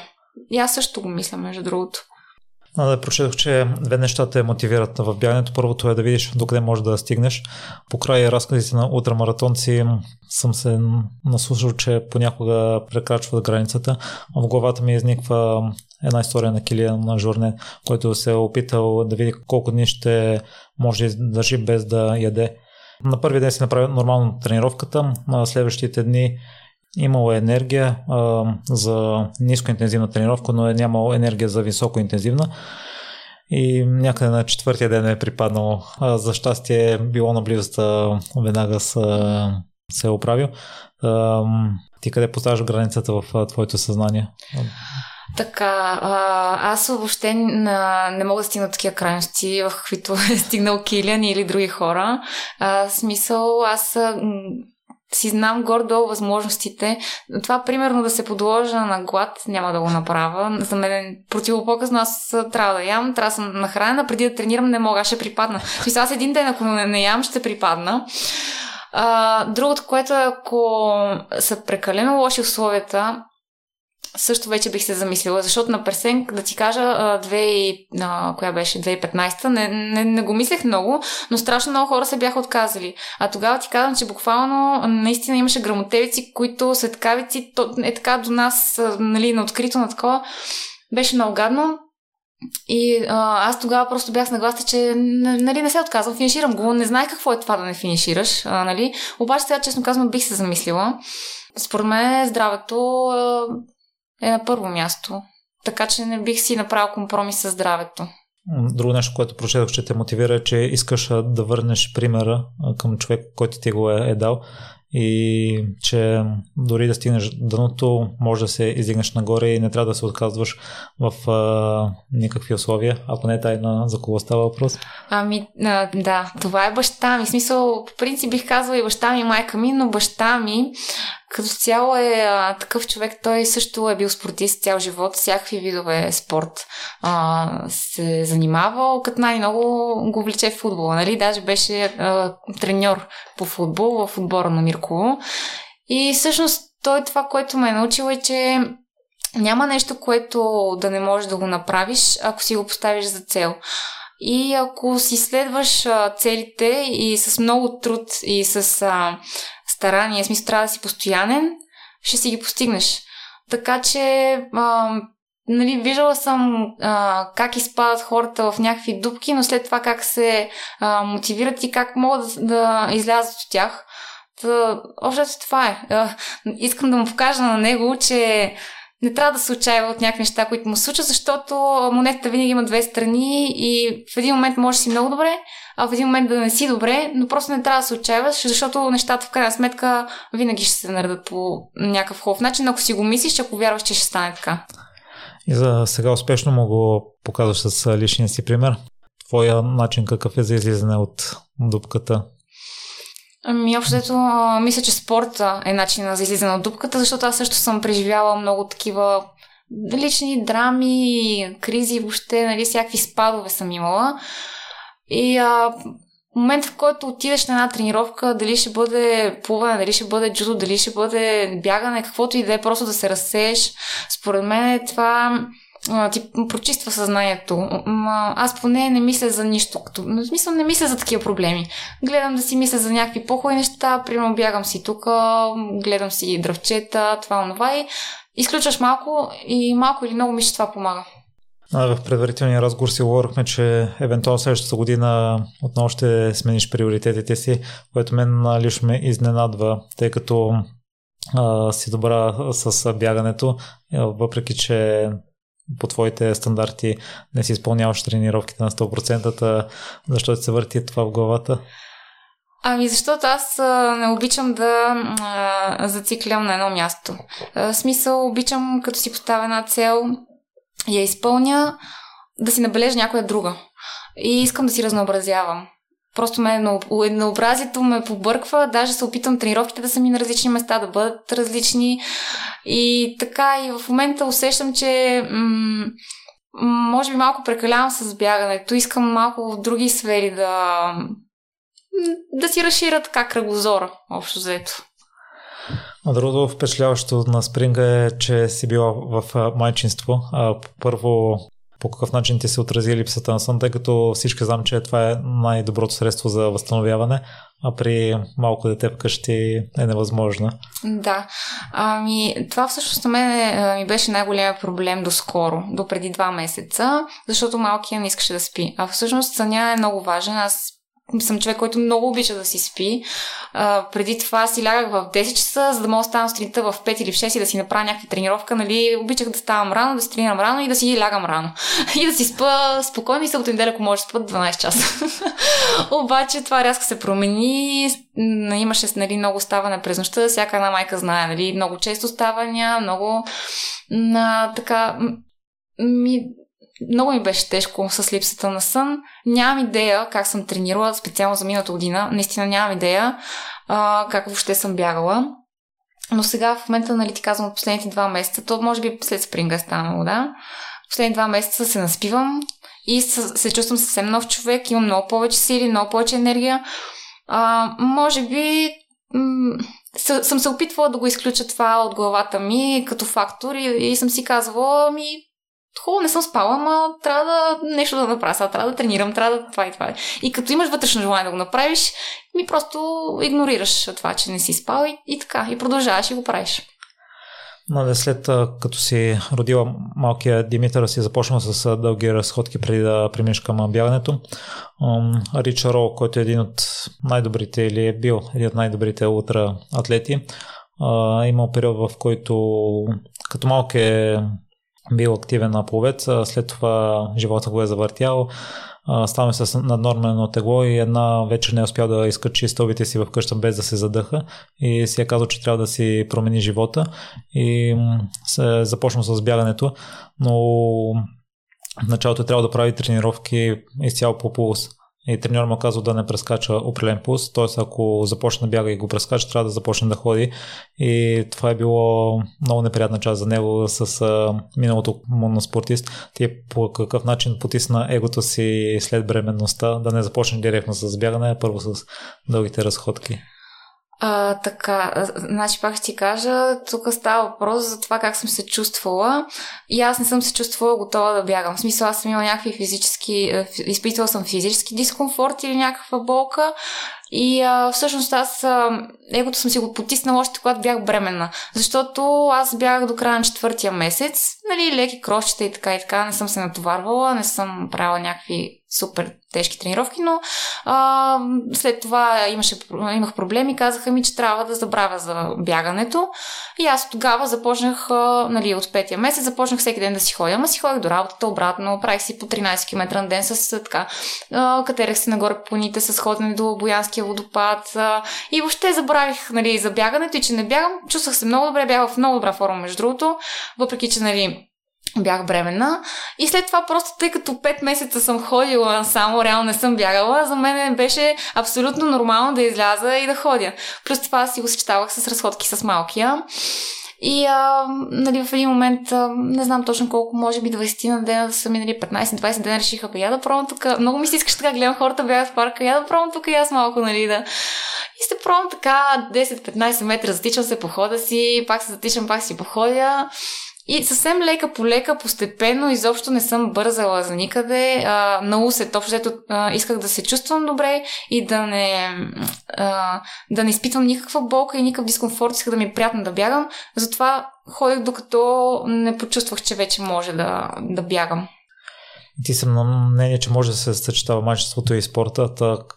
И аз също го мисля, между другото. Да прочетох, че две неща те мотивират в бягането. Първото е да видиш докъде можеш да стигнеш. По край разказите на ултрамаратонци съм се наслушал, че понякога прекрачват границата. В главата ми изниква една история на Килиан на Журне, който се е опитал да види колко дни ще може да държи без да яде. На първи ден си направи нормално тренировката, на следващите дни имало енергия а, за нискоинтензивна тренировка, но е нямало енергия за високоинтензивна. И някъде на четвъртия ден е припаднало. А, за щастие е било на близостта, веднага са, се е оправил. А, ти къде поставяш границата в твоето съзнание? Така, аз въобще не, не мога да стигна такива крайности, в които [laughs] е стигнал Килиан или други хора. А, смисъл, аз си знам гордо възможностите. Това, примерно, да се подложа на глад, няма да го направя. За мен е противопоказно. Аз трябва да ям, трябва да съм нахранена. Преди да тренирам, не мога, ще припадна. Мисля, аз един ден, ако не, не ям, ще припадна. А, другото, което е, ако са прекалено лоши условията, също вече бих се замислила, защото на Персен, да ти кажа, две, а, коя беше 2015, не, не, не го мислех много, но страшно много хора се бяха отказали. А тогава ти казвам, че буквално наистина имаше грамотевици, които светкавици, то е така до нас, нали, на открито, на такова. Беше много гадно. И а, аз тогава просто бях нагласа, че нали, не се отказвам, финиширам го. Не знаех какво е това да не финишираш. А, нали? Обаче сега, честно казвам, бих се замислила. Според мен здравето е на първо място. Така че не бих си направил компромис с здравето. Друго нещо, което прочетох, че те мотивира, е, че искаш да върнеш примера към човек, който ти го е, е дал. и че дори да стигнеш дъното, може да се издигнеш нагоре и не трябва да се отказваш в а, никакви условия, ако не е тайна за кого става въпрос. Ами, а, да, това е баща ми. В смисъл, по принцип бих казала и баща ми майка ми, но баща ми като цяло е а, такъв човек, той също е бил спортист цял живот, всякакви видове спорт а, се занимавал, като най-много го влече в футбола, нали? Даже беше а, треньор по футбол в отбора на Мирково. И всъщност той това, което ме е научил е, че няма нещо, което да не можеш да го направиш, ако си го поставиш за цел. И ако си следваш а, целите и с много труд и с а, старание, смисъл трябва да си постоянен, ще си ги постигнеш. Така че, а, нали, виждала съм а, как изпадат хората в някакви дупки, но след това как се а, мотивират и как могат да, да излязат от тях. Та, общо това е. А, искам да му покажа на него, че не трябва да се отчаява от някакви неща, които му случат, защото монетата винаги има две страни и в един момент може да си много добре, а в един момент да не си добре, но просто не трябва да се отчаяваш, защото нещата в крайна сметка винаги ще се наредат по някакъв хубав начин, ако си го мислиш, ако вярваш, че ще стане така. И за сега успешно му го показваш с личния си пример. Твоя начин какъв е за излизане от дупката? Ами, общото, мисля, че спорта е начинът за излизане от дупката, защото аз също съм преживяла много такива лични драми, кризи, въобще, нали, всякакви спадове съм имала. И а, момент, в който отидеш на една тренировка, дали ще бъде плуване, дали ще бъде джудо, дали ще бъде бягане, каквото и да е, просто да се разсееш, според мен е това ти прочиства съзнанието. Аз поне не мисля за нищо. Като, в смисъл не мисля за такива проблеми. Гледам да си мисля за някакви по-хубави неща, примерно бягам си тук, гледам си дръвчета, това, онова и изключваш малко и малко или много ми ще това помага. В предварителния разговор си говорихме, че евентуално следващата година отново ще смениш приоритетите си, което мен лично ме изненадва, тъй като а, си добра с бягането, въпреки че по твоите стандарти не си изпълняваш тренировките на 100%, защо ти се върти това в главата? Ами защото аз не обичам да а, зациклям на едно място. А, смисъл, обичам като си поставя една цел, я изпълня, да си набележа някоя друга. И искам да си разнообразявам. Просто ме еднообразието ме побърква, даже се опитам тренировките да са ми на различни места, да бъдат различни. И така, и в момента усещам, че м- може би малко прекалявам с бягането. Искам малко в други сфери да да си разширят така кръгозора, общо взето. А другото впечатляващо на спринга е, че си била в майчинство. Първо по какъв начин ти се отрази липсата на сън, тъй като всички знам, че това е най-доброто средство за възстановяване, а при малко дете вкъщи е невъзможно. Да. Ами, това всъщност на мен е, ми беше най-големият проблем до скоро, до преди два месеца, защото малкият не искаше да спи. А всъщност съня е много важен. Аз съм човек, който много обича да си спи. А, преди това си лягах в 10 часа, за да мога да стана сутринта в 5 или в 6 и да си направя някаква тренировка. Нали? Обичах да ставам рано, да си тренирам рано и да си лягам рано. [laughs] и да си спа спокойно и събота неделя, ако може да спа 12 часа. [laughs] Обаче това рязко се промени. Имаше нали, много ставане през нощта. Всяка една майка знае, нали? много често ставания, много на, така ми, много ми беше тежко с липсата на сън. Нямам идея как съм тренирала, специално за миналата година. Наистина нямам идея а, как въобще съм бягала. Но сега в момента, нали ти казвам, от последните два месеца, то може би след спринга е станало, да. Последните два месеца се наспивам и се чувствам съвсем нов човек, имам много повече сили, много повече енергия. А, може би съм се опитвала да го изключа това от главата ми като фактор и, и съм си казвала, ми хубаво, не съм спала, ама трябва да нещо да направя, сега трябва да тренирам, трябва да това и това. И като имаш вътрешно желание да го направиш, ми просто игнорираш това, че не си спал и, и така, и продължаваш и го правиш. Нали, след като си родила малкия Димитър, си започнала с дълги разходки преди да преминеш към бягането. Рича Рол, който е един от най-добрите или е бил един от най-добрите ултра атлети, имал период, в който като малък е бил активен на пловец, след това живота го е завъртял, ставаме с наднормено тегло и една вечер не е успял да изкачи стълбите си в къща без да се задъха и си е казал, че трябва да си промени живота и се започна с бягането, но в началото трябва да прави тренировки изцяло по пулс и треньор му казва да не прескача определен пулс, т.е. ако започне да бяга и го прескача, трябва да започне да ходи и това е било много неприятна част за него с а, миналото му на спортист. Ти по какъв начин потисна егото си след бременността, да не започне директно с бягане, а първо с дългите разходки. А, така, значи пак ще ти кажа, тук става въпрос за това как съм се чувствала и аз не съм се чувствала готова да бягам. В смисъл, аз съм имала някакви физически, изпитвала съм физически дискомфорт или някаква болка и а, всъщност аз а, егото съм си го потиснала още когато бях бременна. Защото аз бях до края на четвъртия месец, нали, леки крошчета и така и така, не съм се натоварвала, не съм правила някакви супер тежки тренировки, но а, след това имаше, имах проблеми, казаха ми, че трябва да забравя за бягането. И аз тогава започнах, а, нали, от петия месец, започнах всеки ден да си ходя. Ама си ходих до работата обратно, правих си по 13 км на ден с така. А, катерех се нагоре по планите с ходене до Боянския водопад. А, и въобще забравих, нали, за бягането и че не бягам. Чувствах се много добре, бях в много добра форма, между другото. Въпреки, че, нали, бях бременна. И след това просто, тъй като 5 месеца съм ходила само, реално не съм бягала, за мен беше абсолютно нормално да изляза и да ходя. Плюс това си го съчетавах с разходки с малкия. И а, нали, в един момент, а, не знам точно колко, може би 20 на дена са минали 15-20 дена, решиха, бе, я да пробвам тук. Много ми се искаш така, гледам хората бягат в парка, я да пробвам тук и аз малко, нали, да. И се пробвам така 10-15 метра, затичам се по хода си, пак се затичам, пак си походя. И съвсем лека по лека, постепенно, изобщо не съм бързала за никъде. А, на усет, общо ето, исках да се чувствам добре и да не, а, да не изпитвам никаква болка и никакъв дискомфорт, исках да ми е приятно да бягам. Затова ходех докато не почувствах, че вече може да, да бягам. Ти съм на мнение, че може да се съчетава майчеството и спорта.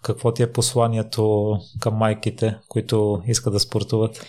какво ти е посланието към майките, които искат да спортуват?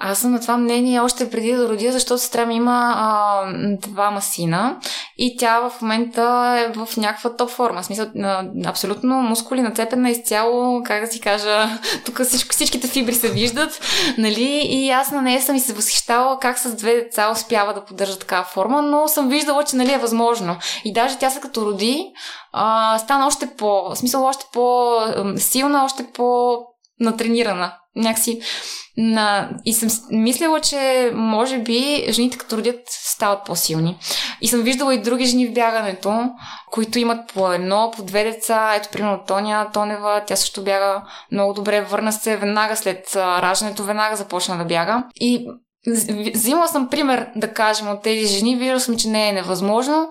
Аз съм на това мнение още преди да родя, защото сестра ми има а, двама сина и тя в момента е в някаква топ форма. Смисъл, а, абсолютно мускули нацепена изцяло, как да си кажа, [laughs] тук всичко, всичките фибри се виждат, нали? И аз на нея съм и се възхищала как с две деца успява да поддържа такава форма, но съм виждала, че нали е възможно. И даже тя се като роди, а, стана още по, в смисъл още по-силна, още по натренирана. Някакси на... И съм мислила, че може би жените като родят стават по-силни. И съм виждала и други жени в бягането, които имат по едно, по две деца. Ето, примерно Тоня Тонева, тя също бяга много добре, върна се веднага след раждането, веднага започна да бяга. И Взимала съм пример, да кажем, от тези жени, виждал съм, че не е невъзможно.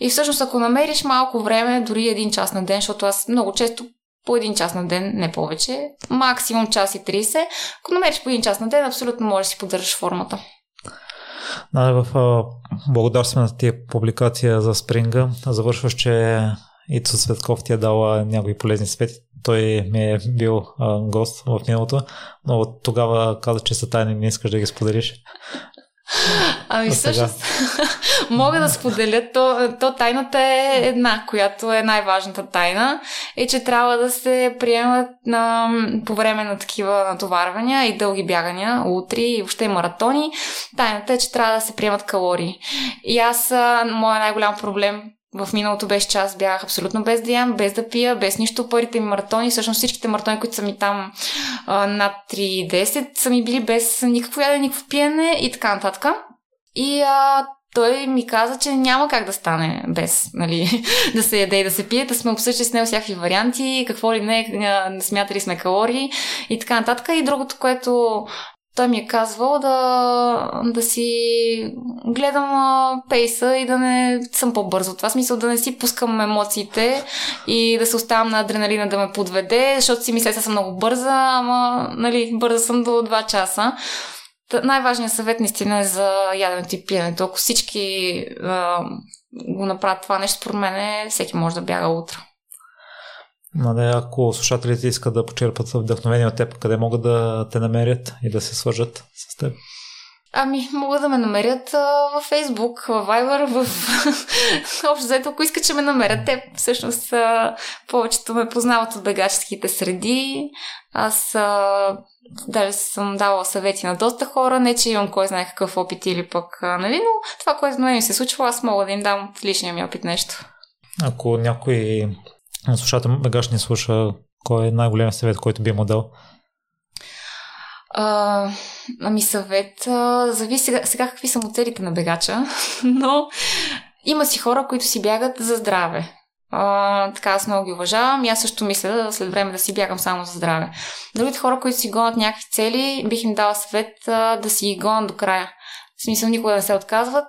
И всъщност, ако намериш малко време, дори един час на ден, защото аз много често по един час на ден, не повече. Максимум час и 30. Ако намериш по един час на ден, абсолютно можеш да си поддържаш формата. Да, в благодарствената ти публикация за спринга завършваш, че Ицо Светков ти е дала някои полезни свети. Той ми е бил а, гост в миналото, но тогава каза, че са тайни, не искаш да ги споделиш. Ами всъщност [laughs] мога да споделя, то, то тайната е една, която е най-важната тайна, е, че трябва да се приемат на, по време на такива натоварвания и дълги бягания, утри и въобще маратони. Тайната е, че трябва да се приемат калории. И аз, моят най-голям проблем в миналото беше час, бях абсолютно без да ям, без да пия, без нищо. Първите ми маратони, всъщност всичките маратони, които са ми там а, над 3-10, са ми били без никакво ядене, никакво пиене и така нататък. И а, той ми каза, че няма как да стане без нали, [laughs] да се яде и да се пие, да сме обсъждали с него всякакви варианти, какво ли не, смятали сме калории и така нататък. И другото, което той ми е казвал да, да си гледам а, пейса и да не съм по-бързо. Това смисъл да не си пускам емоциите и да се оставам на адреналина да ме подведе, защото си мисля, че съм много бърза, ама нали, бърза съм до 2 часа. най-важният съвет наистина е за яденето и пиенето. Ако всички а, го направят това нещо, според мен всеки може да бяга утре. Нали, ако слушателите искат да почерпат вдъхновение от теб, къде могат да те намерят и да се свържат с теб? Ами, могат да ме намерят а, във Фейсбук, в Viber, в... [laughs] Общо заето, ако искат, че ме намерят. Те всъщност а, повечето ме познават от бегаческите среди. Аз а, даже съм давала съвети на доста хора. Не, че имам кой знае какъв опит или пък, а, нали, но това, което на ми се случва, аз мога да им дам в личния ми опит нещо. Ако някой слушател бегаш не слуша, кой е най-големият съвет, който би му дал? А, ами съвет, а, зависи сега, сега какви са целите на бегача, [laughs] но има си хора, които си бягат за здраве. А, така аз много ги уважавам и аз също мисля след време да си бягам само за здраве. Другите хора, които си гонят някакви цели, бих им дала съвет а, да си ги гонят до края. В смисъл никога да не се отказват,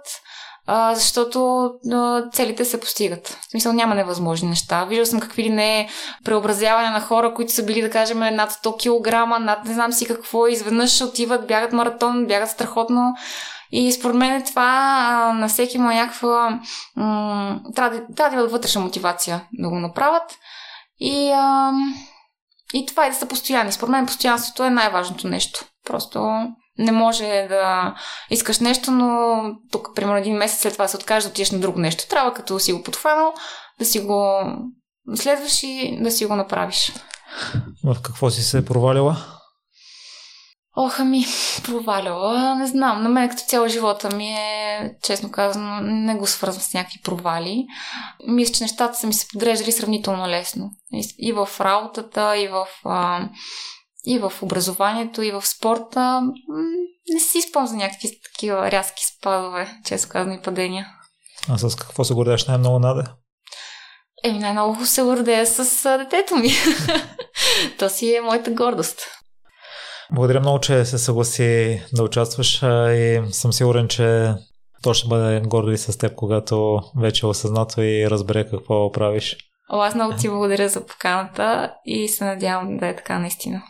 а, защото а, целите се постигат. В смисъл няма невъзможни неща. Виждал съм какви ли не преобразявания на хора, които са били, да кажем, над 100 кг, над не знам си какво, изведнъж отиват, бягат маратон, бягат страхотно. И според мен това а, на всеки му е някаква... Да, трябва да има вътрешна мотивация да го направят. И, а, и това е да са постоянни. Според мен постоянството е най-важното нещо. Просто не може да искаш нещо, но тук, примерно, един месец след това се откажеш да отидеш на друго нещо. Трябва, като си го подхванал, да си го следваш и да си го направиш. В какво си се провалила? Ох, ами, проваляла, не знам. На мен като цяло живота ми е, честно казано, не го свързвам с някакви провали. Мисля, че нещата са ми се подреждали сравнително лесно. И, и в работата, и в а, и в образованието, и в спорта. Не си спомням за някакви такива рязки спадове, често казано и падения. А с какво се гордееш най-много, Наде? Еми, най-много се гордея с детето ми. [laughs] То си е моята гордост. Благодаря много, че се съгласи да участваш и съм сигурен, че то ще бъде гордо и с теб, когато вече е осъзнато и разбере какво правиш. О, аз много ти благодаря за поканата и се надявам да е така наистина.